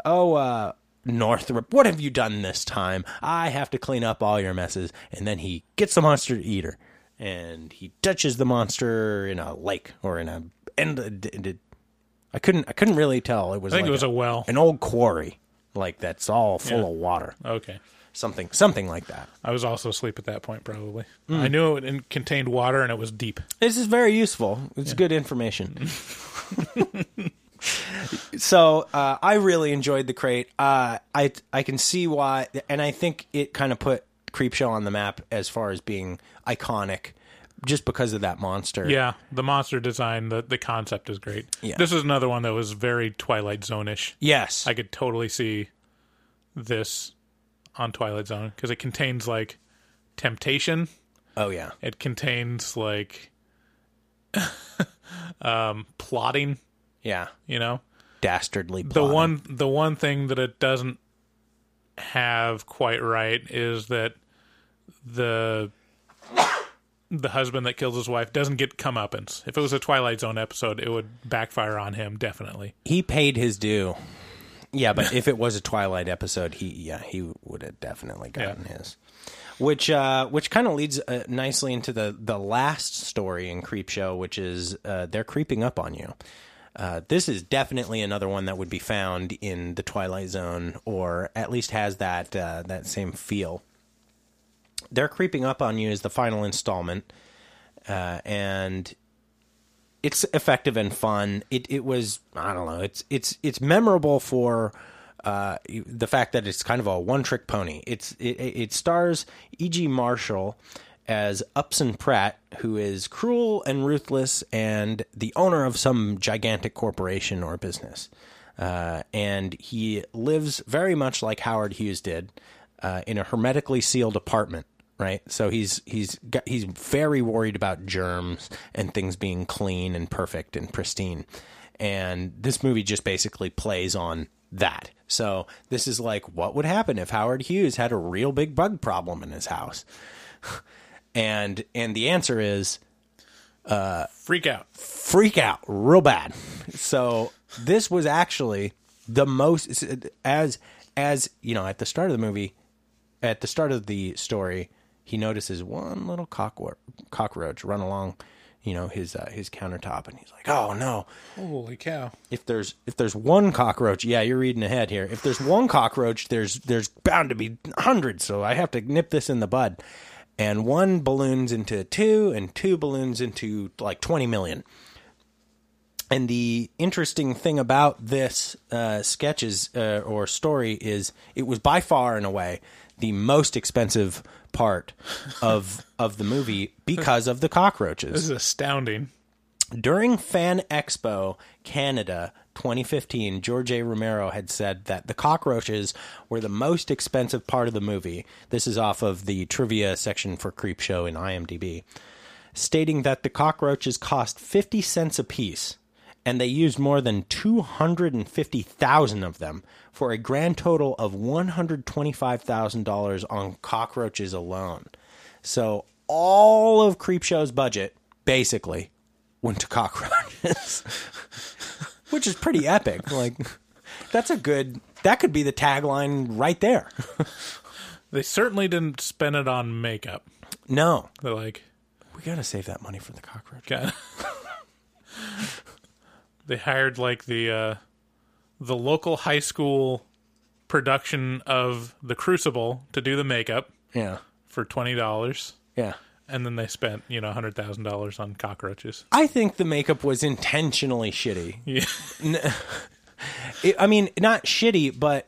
oh." uh Northrup, what have you done this time? I have to clean up all your messes. And then he gets the monster to eat her. And he touches the monster in a lake or in a. And it- I couldn't. I couldn't really tell. It was. I think like it was a well. an old quarry, like that's all full Yeah. of water. Okay. Something, something like that. I was also asleep at that point, probably. Mm. I knew it contained water and it was deep. This is very useful. It's good information. so uh, I really enjoyed the crate. Uh, I I can see why, and I think it kind of put Creepshow on the map as far as being iconic, just because of that monster. Yeah, the monster design, the the concept is great. Yeah. This is another one that was very Twilight Zone-ish. Yes. I could totally see this on Twilight Zone because it contains like temptation. Oh yeah. It contains like um plotting, Yeah. you know. Dastardly. The one the one thing that it doesn't have quite right is that the the husband that kills his wife doesn't get comeuppance. If it was a Twilight Zone episode, it would backfire on him definitely. he paid his due. Yeah, but if it was a Twilight episode, he yeah he would have definitely gotten his. Which uh, which kind of leads uh, nicely into the the last story in Creepshow, which is uh, they're creeping up on you. Uh, this is definitely another one that would be found in the Twilight Zone, or at least has that uh, that same feel. They're creeping up on you is the final installment, uh, and it's effective and fun. It it was I don't know. It's it's it's memorable for uh, the fact that it's kind of a one trick pony. It's it, it stars E.G. Marshall as Upson Pratt, who is cruel and ruthless and the owner of some gigantic corporation or business. Uh, and he lives very much like Howard Hughes did uh, in a hermetically sealed apartment right? So he's he's got, he's very worried about germs and things being clean and perfect and pristine. And this movie just basically plays on that. So this is like what would happen if Howard Hughes had a real big bug problem in his house? and and the answer is Freak out. freak out real bad. So this was actually the most as as you know at the start of the movie, at the start of the story, he notices one little cockro- cockroach run along, you know, his uh, his countertop, and he's like, "Oh no!" Holy cow! If there's if there's one cockroach, yeah, you're reading ahead here. If there's one cockroach, there's there's bound to be hundreds, so I have to nip this in the bud. And one balloons into two, and two balloons into like twenty million. And the interesting thing about this uh, sketches uh, or story is it was by far, in a way, the most expensive part of of the movie because of the cockroaches. This is astounding. During Fan Expo Canada 2015, George A. Romero had said that the cockroaches were the most expensive part of the movie. This is off of the trivia section for Creepshow in IMDb, stating that the cockroaches cost 50 cents a piece and they used more than 250,000 of them for a grand total of $125,000 on cockroaches alone. So all of Creepshow's budget basically went to cockroaches, which is pretty epic. Like that's a good that could be the tagline right there. They certainly didn't spend it on makeup. No. They're like, we got to save that money for the cockroach. Got they hired like the uh, the local high school production of The Crucible to do the makeup. Yeah. For twenty dollars. Yeah. And then they spent you know hundred thousand dollars on cockroaches. I think the makeup was intentionally shitty. Yeah. It, I mean, not shitty, but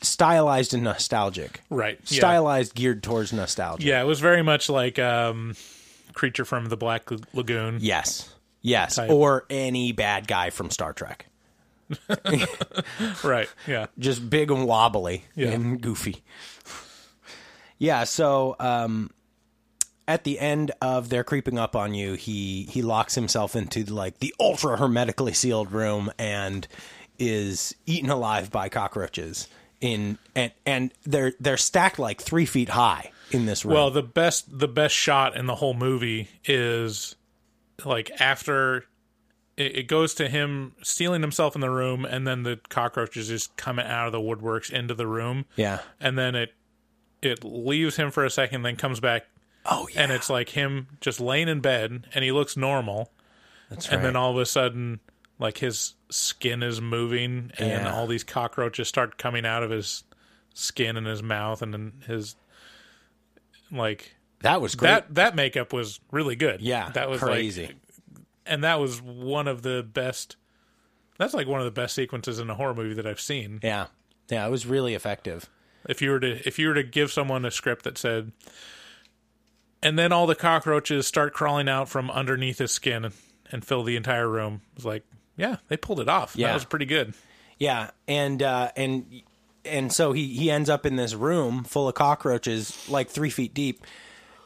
stylized and nostalgic. Right. Yeah. Stylized, geared towards nostalgia. Yeah, it was very much like um, Creature from the Black Lagoon. Yes. Yes. Type. Or any bad guy from Star Trek. right. Yeah. Just big and wobbly Yeah. and goofy. Yeah. So, um, at the end of their creeping up on you, he he locks himself into like the ultra hermetically sealed room and is eaten alive by cockroaches. In and and they're they're stacked like three feet high in this room. Well, the best the best shot in the whole movie is like after it, it goes to him stealing himself in the room, and then the cockroaches just coming out of the woodworks into the room. Yeah. and then it it leaves him for a second, then comes back. Oh yeah, and it's like him just laying in bed, and he looks normal. That's And then all of a sudden, like his skin is moving, and Yeah. all these cockroaches start coming out of his skin and his mouth, and then his like that was great. that that makeup was really good. Yeah, that was crazy. like, and that was one of the best. That's like one of the best sequences in a horror movie that I've seen. Yeah, yeah, it was really effective. If you were to if you were to give someone a script that said, and then all the cockroaches start crawling out from underneath his skin and, and fill the entire room, it's like, yeah, they pulled it off. Yeah. that was pretty good. Yeah, and uh, and and so he he ends up in this room full of cockroaches, like three feet deep.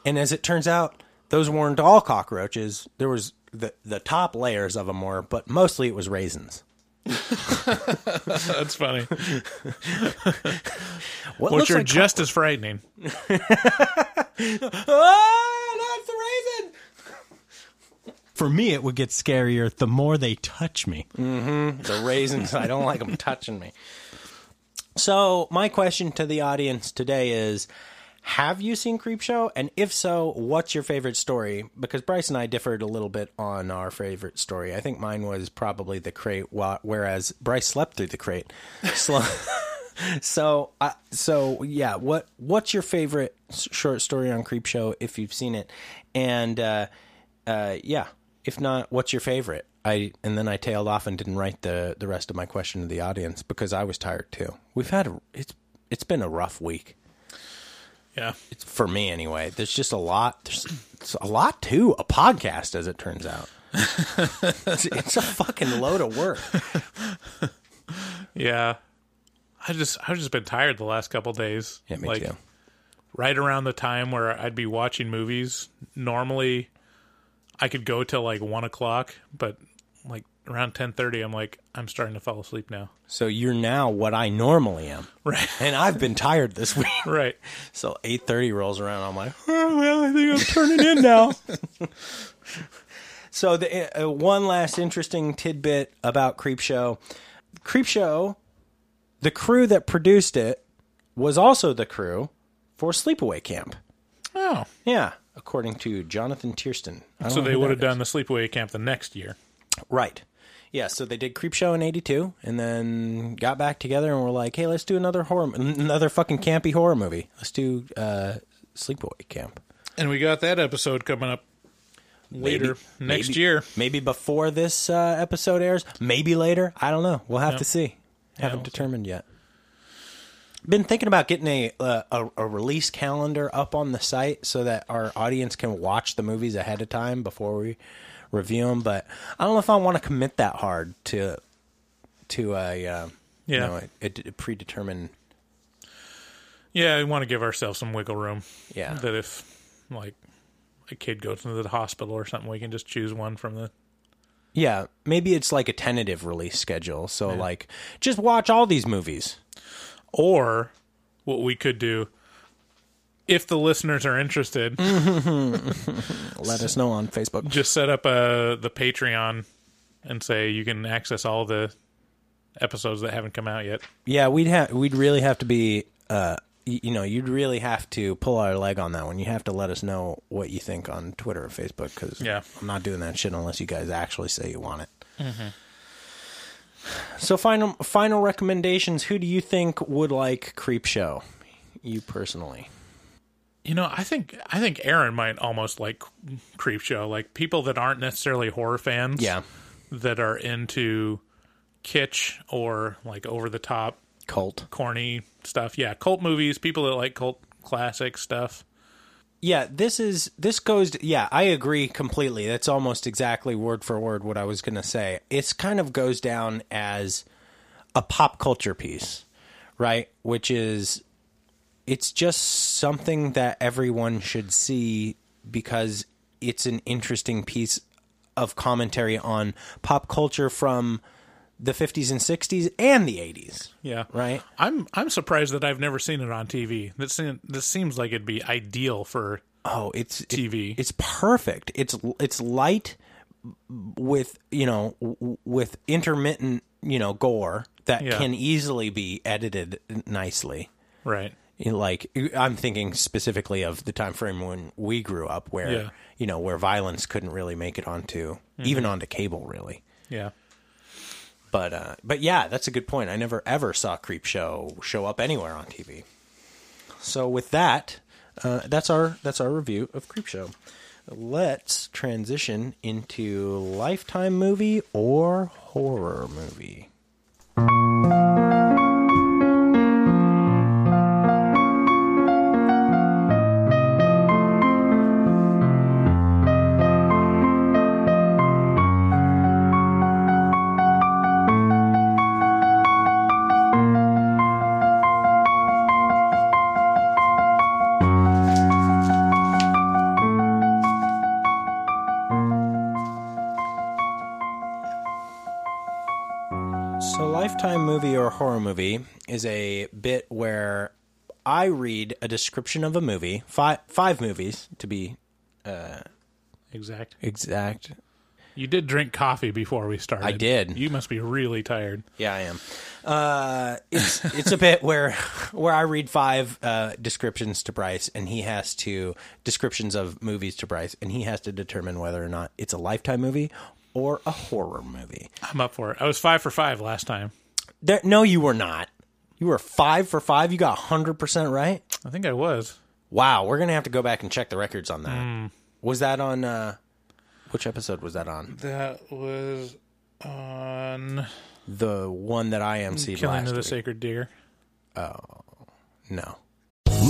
And as it turns out, those weren't all cockroaches. There was the the top layers of them were, but mostly it was raisins. That's funny. What Which looks are like just as frightening. ah, that's the raisin. For me, it would get scarier the more they touch me. Mm-hmm. The raisins. I don't like them touching me. So my question to the audience today is: Have you seen Creepshow? And if so, what's your favorite story? Because Bryce and I differed a little bit on our favorite story. I think mine was probably the crate, whereas Bryce slept through the crate. So, so, uh, so yeah. What What's your favorite short story on Creepshow if you've seen it? And uh, uh, yeah, if not, what's your favorite? I and then I tailed off and didn't write the the rest of my question to the audience because I was tired too. We've had a, it's it's been a rough week. Yeah, it's for me anyway. There's just a lot. There's it's a lot to a podcast, as it turns out. it's, it's a fucking load of work. Yeah, I just I've just been tired the last couple days. Yeah, me like, too. Right around the time where I'd be watching movies, normally I could go till like one o'clock, but like around ten thirty, I'm like I'm starting to fall asleep now. So you're now what I normally am, right? And I've been tired this week, right? So eight thirty rolls around, I'm like, oh, well, I think I'm turning in now. so the uh, one last interesting tidbit about Creepshow: Creepshow the crew that produced it was also the crew for Sleepaway Camp. Oh, Yeah, according to Jonathan Tiersten. So they would have done the sleepaway camp the next year. right. Yeah, so they did Creepshow in '82, and then got back together and were like, "Hey, let's do another horror, another fucking campy horror movie. Let's do uh, Sleepaway Camp." And we got that episode coming up later Maybe- next maybe- year. Maybe before this uh, episode airs. Maybe later. I don't know. We'll have to see. Haven't determined yet. Been thinking about getting a, uh, a a release calendar up on the site so that our audience can watch the movies ahead of time before we review them. But I don't know if I want to commit that hard to to a uh, you know a, a predetermined. Yeah, we want to give ourselves some wiggle room. Yeah. That if like a kid goes into the hospital or something, we can just choose one from the Yeah, maybe it's like a tentative release schedule. So like, just watch all these movies. Or what we could do, if the listeners are interested, Let us know on Facebook. just set up uh, the Patreon and say you can access all the episodes that haven't come out yet. Yeah, we'd have we'd really have to be uh y- you know, you'd really have to pull our leg on that one. You have to let us know what you think on Twitter or Facebook cuz Yeah. I'm not doing that shit unless you guys actually say you want it. Mm-hmm. So final final recommendations, who do you think would like Creepshow? You personally. You know, I think I think Aaron might almost like Creepshow, like people that aren't necessarily horror fans. Yeah. that are into kitsch or like over the top cult corny stuff. Yeah, cult movies, people that like cult classic stuff. Yeah, this is this goes. Yeah, I agree completely. That's almost exactly word for word what I was going to say. It's kind of goes down as a pop culture piece, right? Which is it's just something that everyone should see because it's an interesting piece of commentary on pop culture from the 50s and 60s and the 80s. Yeah, right. I'm I'm surprised that I've never seen it on TV. This this seems like it'd be ideal for oh, it's TV. it's perfect. It's it's light with you know w- with intermittent you know gore that Yeah. can easily be edited nicely. right. Know, Like I'm thinking specifically of the time frame when we grew up, where Yeah. you know where violence couldn't really make it onto even Mhm. onto cable, really. Yeah. But uh, but yeah, that's a good point. I never ever saw Creepshow show up anywhere on TV. So with that, uh, that's our that's our review of Creepshow. Let's transition into Lifetime movie or horror movie. So, Lifetime movie or horror movie is a bit where I read a description of a movie, five five movies to be uh, Exact. exact. You did drink coffee before we started. I did. You must be really tired. Yeah, I am. Uh, it's it's a bit where where I read five uh, descriptions to Bryce, and he has to descriptions of movies to Bryce, and he has to determine whether or not it's a Lifetime movie or a horror movie. I'm up for it. I was five for five last time. There, no, you were not. You were five for five. You got hundred percent right. I think I was. Wow, we're gonna have to go back and check the records on that. Hmm. Was that on? Uh, which episode was that on? That was on The one that I AMC'd Killing last of the week. Sacred Deer. Oh no.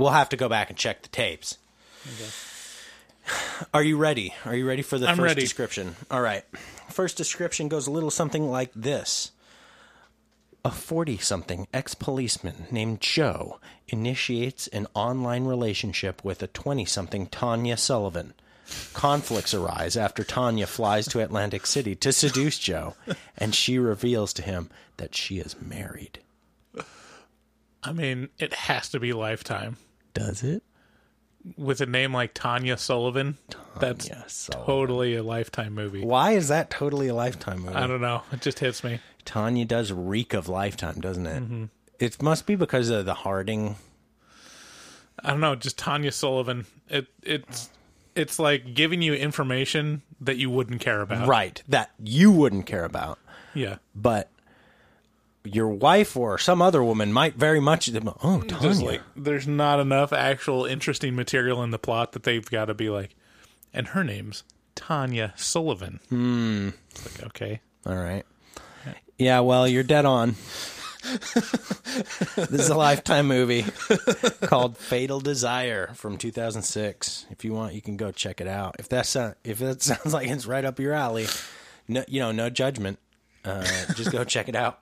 We'll have to go back and check the tapes. Are you ready? Are you ready for the I'm first ready. description? All right. First description goes a little something like this. A 40 something ex policeman named Joe initiates an online relationship with a 20 something Tanya Sullivan. Conflicts arise after Tanya flies to Atlantic City to seduce Joe, and she reveals to him that she is married. I mean, it has to be Lifetime. Does it? With a name like Tanya Sullivan, that's Sullivan. totally a Lifetime movie. Why is that totally a Lifetime movie? I don't know. It just hits me. Tanya does reek of Lifetime, doesn't it? Mhm. It must be because of the Harding. I don't know, just Tanya Sullivan. It it's it's like giving you information that you wouldn't care about. Right. That you wouldn't care about. Yeah. But your wife or some other woman might very much. Oh, Tanya. Like there's not enough actual interesting material in the plot that they've got to be like, and her name's Tanya Sullivan. Hmm. It's like okay, All right. Yeah, well, you're dead on. this is a lifetime movie called Fatal Desire from 2006. If you want, you can go check it out. If that's uh, if that sounds like it's right up your alley, no, you know, no judgment. Uh, just go check it out.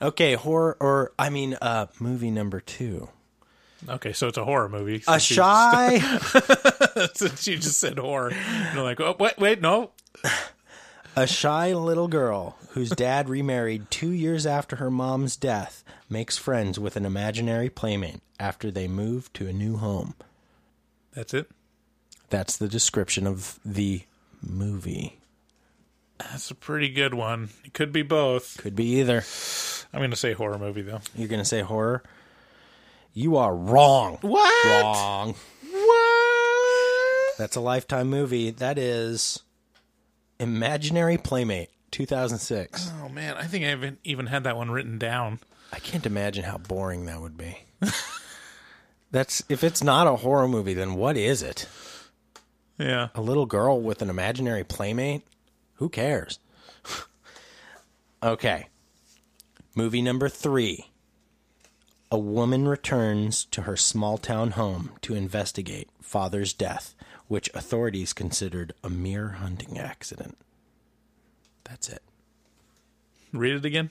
Okay, horror or I mean, uh, movie number two. okay, so it's a horror movie. A shy. Since you just said horror, and you're like, oh wait, wait, no. A shy little girl whose dad remarried two years after her mom's death makes friends with an imaginary playmate after they move to a new home. That's it. That's the description of the movie. That's a pretty good one. It could be both. Could be either. I'm going to say horror movie though. You're going to say horror? You are wrong. What? Wrong. What? That's a lifetime movie. That is Imaginary Playmate, 2006. Oh man, I think I haven't even had that one written down. I can't imagine how boring that would be. That's if it's not a horror movie, then what is it? Yeah. A little girl with an imaginary playmate? Who cares? okay. Movie number three. A woman returns to her small town home to investigate father's death, which authorities considered a mere hunting accident. That's it. Read it again.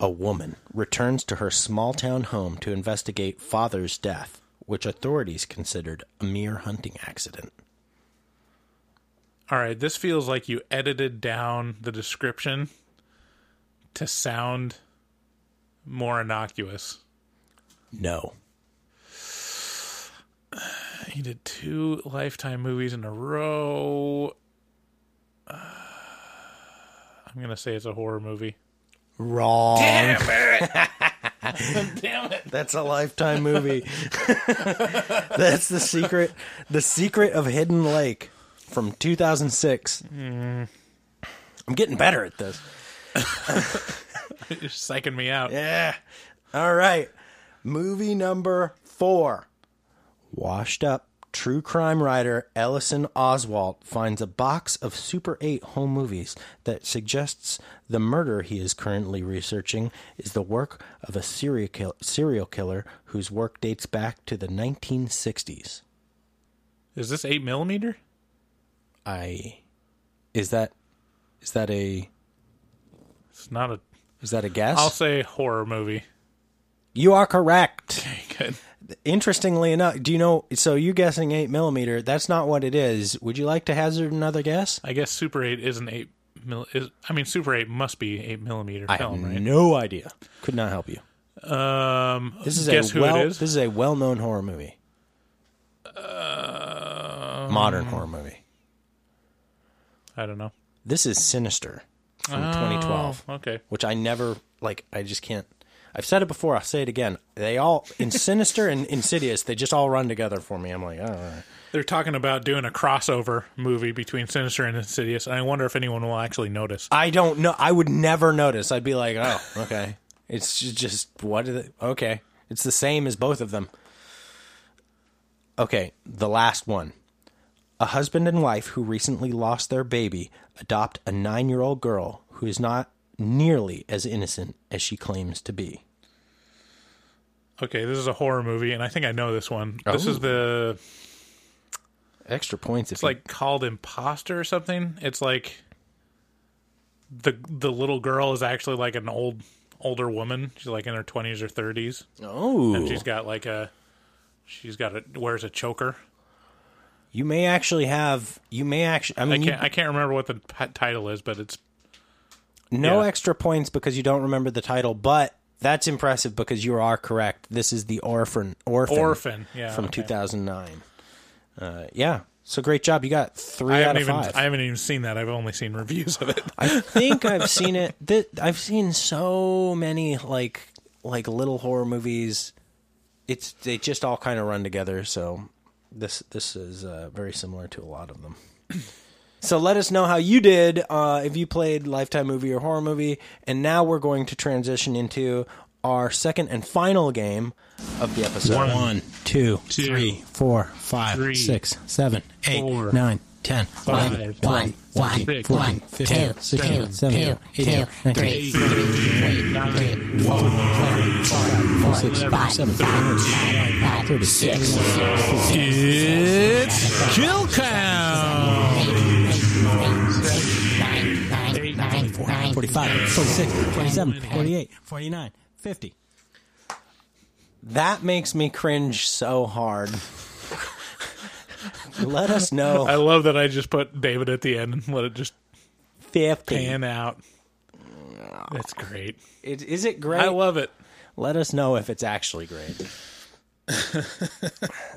A woman returns to her small town home to investigate father's death, which authorities considered a mere hunting accident. All right, this feels like you edited down the description to sound more innocuous. No. He did two Lifetime movies in a row. Uh, I'm going to say it's a horror movie. Wrong. Damn it! Damn it! That's a lifetime movie. That's the secret. The secret of Hidden Lake from 2006. Mm. I'm getting better at this. You're psyching me out. Yeah. All right. Movie number four. Washed up true crime writer Ellison Oswalt finds a box of Super 8 home movies that suggests the murder he is currently researching is the work of a serial, kill- serial killer whose work dates back to the 1960s. Is this 8 millimeter? I. Is that. Is that a. It's not a. Is that a guess? I'll say horror movie. You are correct. Good. Interestingly enough, do you know? So you guessing eight millimeter? That's not what it is. Would you like to hazard another guess? I guess Super 8 is an 8 mil. Is, I mean, Super 8 must be 8 millimeter I film, have right? no idea. Could not help you. Um, This is guess a who well. it is? This is a well-known horror movie. Uh, Modern horror movie. I don't know. This is Sinister from Oh, 2012. okay. Which I never like. I just can't. I've said it before. I'll say it again. They all in Sinister and Insidious. They just all run together for me. I'm like, oh, all right. They're talking about doing a crossover movie between Sinister and Insidious, and I wonder if anyone will actually notice. I don't know. I would never notice. I'd be like, oh, okay. It's ju- just what is it? Okay, it's the same as both of them. Okay, the last one. A husband and wife who recently lost their baby adopt a nine-year-old girl who is not nearly as innocent as she claims to be. Okay, this is a horror movie, and I think I know this one. This Oh. is the. Extra points. If It's like called Imposter or something. It's like the the little girl is actually like an old older woman. She's like in her twenties or thirties. Oh. and she's got like a she's got a wears a choker. You may actually have. You may actually. I I mean, you- can't I can't remember what the p- title is, but it's no yeah. extra points because you don't remember the title, but that's impressive because you are correct. This is the Orphan. Orphan. Orphan, yeah, From okay. 2009. Uh, yeah. So great job. You got three I out haven't of even five. I haven't even seen that. I've only seen reviews of it. I think I've seen it. Th- I've seen so many like like little horror movies. It's they just all kind of run together. So this this is uh, very similar to a lot of them. So let us know how you did uh, if you played Lifetime movie or horror movie. And now we're going to transition into our second and final game of the episode. One, One, two, two, three, four, five, three, six, seven, eight, four, nine, ten, five, eleven, one, twelve, one, thirteen, six, fourteen, one, fifteen, two, sixteen, two, seventeen, two, eighteen, two, nineteen, three, twenty, nine, four, five, six, seven, eight, thirty-six. It's kill count. 45, 46, 47, 48, 49, 50. That makes me cringe so hard. Let us know. I love that I just put David at the end and let it just 50. pan out. That's great. It, is it great? I love it. Let us know if it's actually great.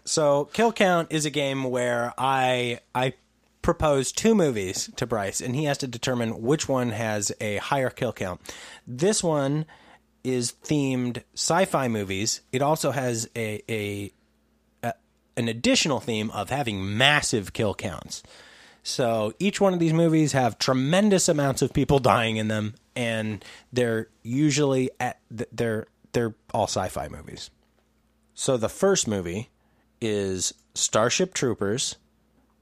so, Kill Count is a game where I I propose two movies to Bryce, and he has to determine which one has a higher kill count. This one is themed sci-fi movies. It also has a, a, a an additional theme of having massive kill counts. So each one of these movies have tremendous amounts of people dying in them, and they're usually at they're they're all sci-fi movies. So the first movie is Starship Troopers,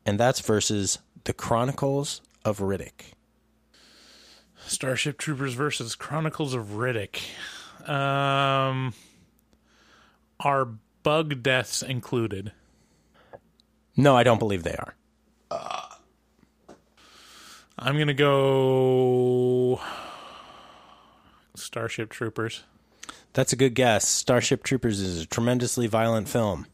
and that's versus The Chronicles of Riddick. Starship Troopers versus Chronicles of Riddick. Um, are bug deaths included? No, I don't believe they are. I'm gonna go Starship Troopers. That's a good guess. Starship Troopers is a tremendously violent film.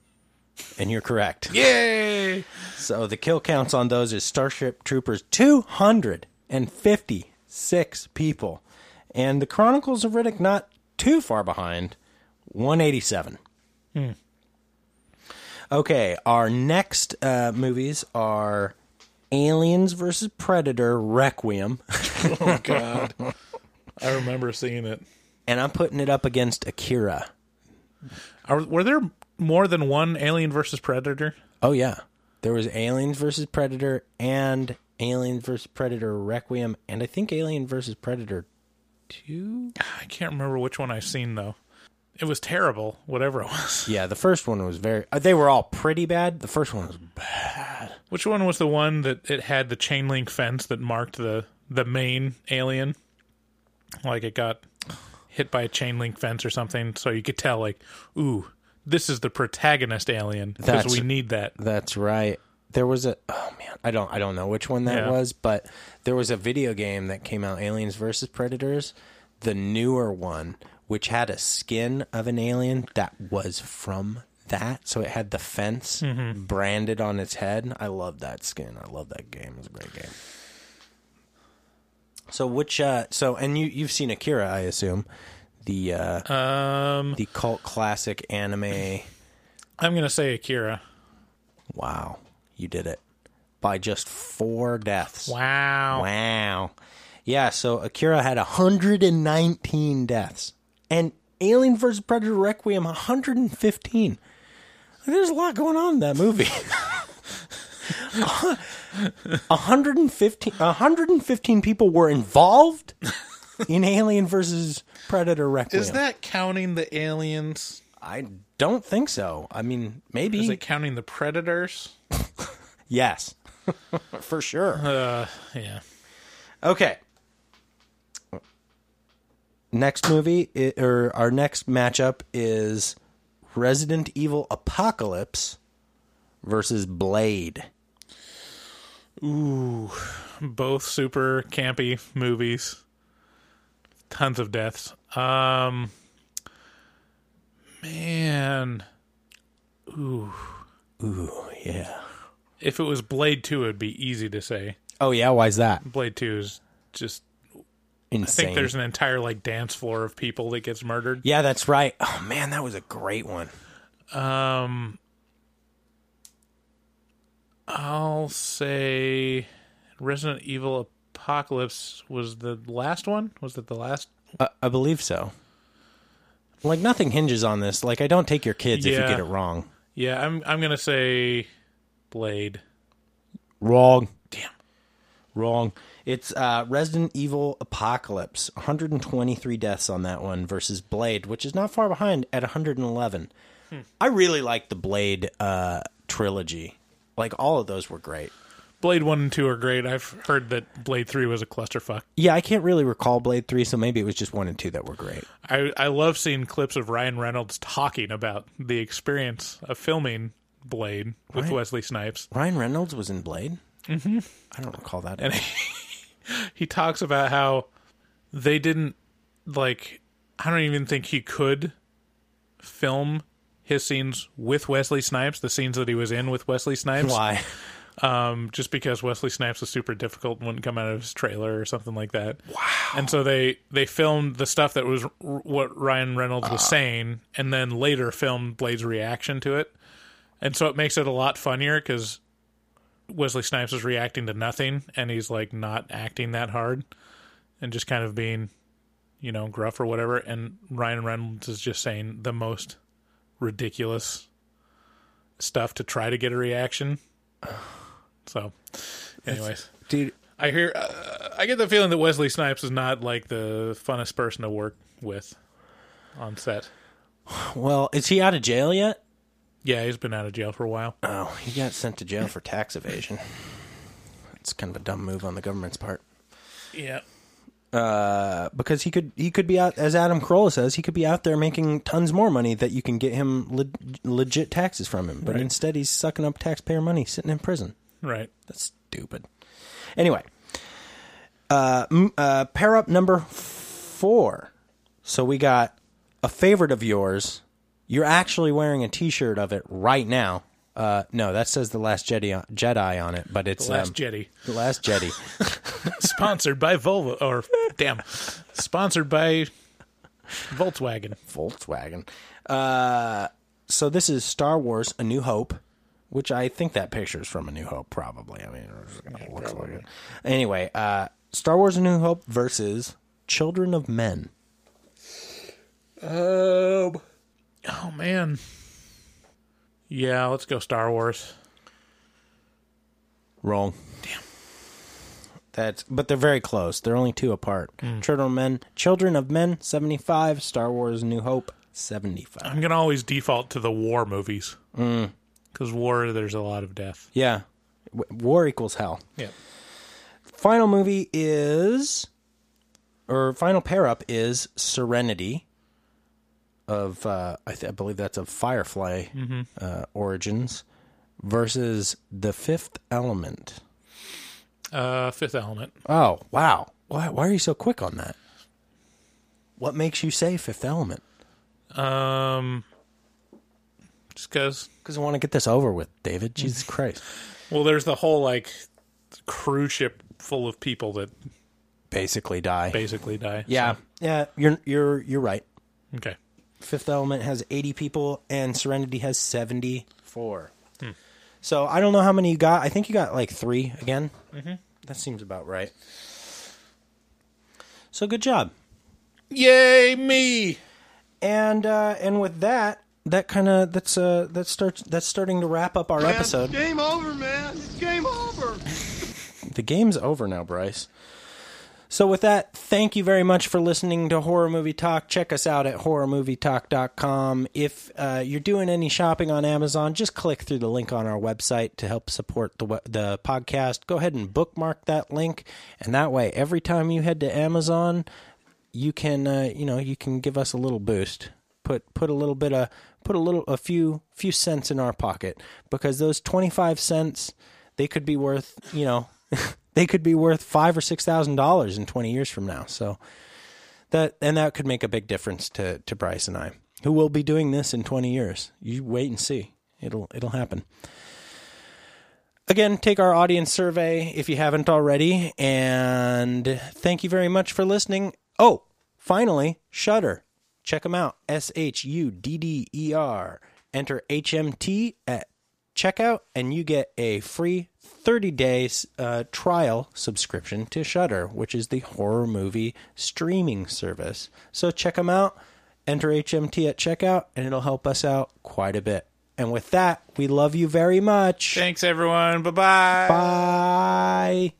And you're correct. Yay! So the kill counts on those is Starship Troopers 256 people. And the Chronicles of Riddick not too far behind, 187. Hmm. Okay, our next uh, movies are Aliens versus Predator Requiem. Oh God, I remember seeing it. And I'm putting it up against Akira. Are, were there more than one Alien versus Predator? Oh yeah, there was Aliens versus Predator and Aliens versus Predator Requiem, and I think Alien versus Predator Two. I can't remember which one I've seen though. It was terrible, whatever it was. Yeah, the first one was very. Uh, they were all pretty bad. The first one was bad. Which one was the one that it had the chain link fence that marked the the main alien? Like it got hit by a chain link fence or something, so you could tell like, ooh, this is the protagonist alien because we need that. That's right. There was a oh man, I don't I don't know which one that Yeah. was, but there was a video game that came out, Aliens versus Predators, the newer one, which had a skin of an alien that was from that. So it had the fence Mhm. branded on its head. I love that skin. I love that game. It's a great game. So which uh so and you you've seen Akira, I assume. The uh um the cult classic anime I'm gonna say Akira. Wow, you did it by just four deaths. Wow. Wow. Yeah, so Akira had 119 deaths. And Alien vs. Predator Requiem 115. There's a lot going on in that movie. 115 115 people were involved in Alien vs. Predator Requiem. Is that counting the aliens? I don't think so. I mean, maybe. Is it counting the predators? Yes. For sure. Uh, yeah. Okay. Next movie, i- or our next matchup is Resident Evil Apocalypse versus Blade. Ooh, both super campy movies. Tons of deaths. Um, man, ooh, ooh, yeah. If it was Blade Two, it'd be easy to say. Oh yeah, why's that? Blade Two is just Insane. I think there's an entire like dance floor of people that gets murdered. Yeah, that's right. Oh man, that was a great one. Um, I'll say Resident Evil Apocalypse was the last one. Was that the last? Uh, I believe so. Like nothing hinges on this. Like I don't take your kids if you get it wrong. Yeah, I'm. I'm gonna say Blade. Wrong. Damn. Wrong. It's uh, Resident Evil Apocalypse. 123 deaths on that one versus Blade, which is not far behind at 111. Hmm. I really like the Blade uh, trilogy. Like all of those were great. Blade One and Two are great. I've heard that Blade Three was a clusterfuck. Yeah, I can't really recall Blade 3, so maybe it was just 1 and 2 that were great. I I love seeing clips of Ryan Reynolds talking about the experience of filming Blade with Right. Wesley Snipes. Ryan Reynolds was in Blade? Mm-hmm. I don't recall that. He, talks about how they didn't like. I don't even think he could film his scenes with Wesley Snipes. The scenes that he was in with Wesley Snipes. Why? Um, just because Wesley Snipes was super difficult and wouldn't come out of his trailer or something like that. Wow. And so they they filmed the stuff that was r- what Ryan Reynolds was saying, and then later filmed Blade's reaction to it. And so it makes it a lot funnier because Wesley Snipes is reacting to nothing, and he's like not acting that hard, and just kind of being, you know, gruff or whatever. And Ryan Reynolds is just saying the most ridiculous stuff to try to get a reaction. So, anyways, dude, I hear, uh, I get the feeling that Wesley Snipes is not like the funnest person to work with on set. Well, is he out of jail yet? Yeah, he's been out of jail for a while. Oh, he got sent to jail for tax evasion. It's kind of a dumb move on the government's part. Yeah. Uh, because he could he could be out as Adam Carolla says he could be out there making tons more money that you can get him le- legit taxes from him, but Right. instead he's sucking up taxpayer money sitting in prison. Right. That's stupid. Anyway, uh, m- uh, pair up number four. So we got a favorite of yours. You're actually wearing a T-shirt of it right now. Uh, no, that says the Last Jedi on, Jedi on it, but it's The Last um, Jedi. The Last Jedi. Sponsored by Volvo, or damn, sponsored by Volkswagen. Volkswagen. Uh, so this is Star Wars: A New Hope, which I think that picture is from A New Hope, probably. I mean, it looks like it. Anyway, uh, Star Wars: A New Hope versus Children of Men. Um, oh man. Yeah, let's go Star Wars. Wrong. Damn. That's but they're very close. They're only two apart. Children of Men, Children of Men, seventy five. Star Wars: New Hope, seventy five. I'm gonna always default to the war movies Mm. because war there's a lot of death. Yeah, war equals hell. Yeah. Final movie is, or final pair up is Serenity. Of uh, I, th- I believe that's of Firefly Mhm. uh, origins versus the Fifth Element. Uh, Fifth Element. Oh wow! Why why are you so quick on that? What makes you say Fifth Element? Um, just because because I want to get this over with, David. Jesus Christ! Well, there's the whole like cruise ship full of people that Basically die. basically die. Yeah, yeah. You're you're you're right. Okay. Fifth Element has 80 people, and Serenity has 74. Hmm. So I don't know how many you got. I think you got like three again. Mhm. That seems about right. So good job. Yay me! And uh, and with that, that kind of that's uh that starts that's starting to wrap up our Man, episode. Game over, man. It's game over. The game's over now, Bryce. So with that, thank you very much for listening to Horror Movie Talk. Check us out at horrormovietalk.com. If uh, you're doing any shopping on Amazon, just click through the link on our website to help support the the podcast. Go ahead and bookmark that link, and that way, every time you head to Amazon, you can uh, you know you can give us a little boost. Put put a little bit of put a little a few few cents in our pocket because those twenty five cents they could be worth you know they could be worth five or six thousand dollars in twenty years from now. So That and that could make a big difference to to Bryce and I, who will be doing this in 20 years. You wait and see. It'll it'll happen. Again, take our audience survey if you haven't already, and thank you very much for listening. Oh, finally, Shudder. Check them out. S H U D D E R. Enter HMT at checkout, and you get a free 30 day uh, trial subscription to Shudder, which is the horror movie streaming service. So check them out. Enter HMT at checkout, and it'll help us out quite a bit. And with that, we love you very much. Thanks, everyone. Bye-bye. Bye.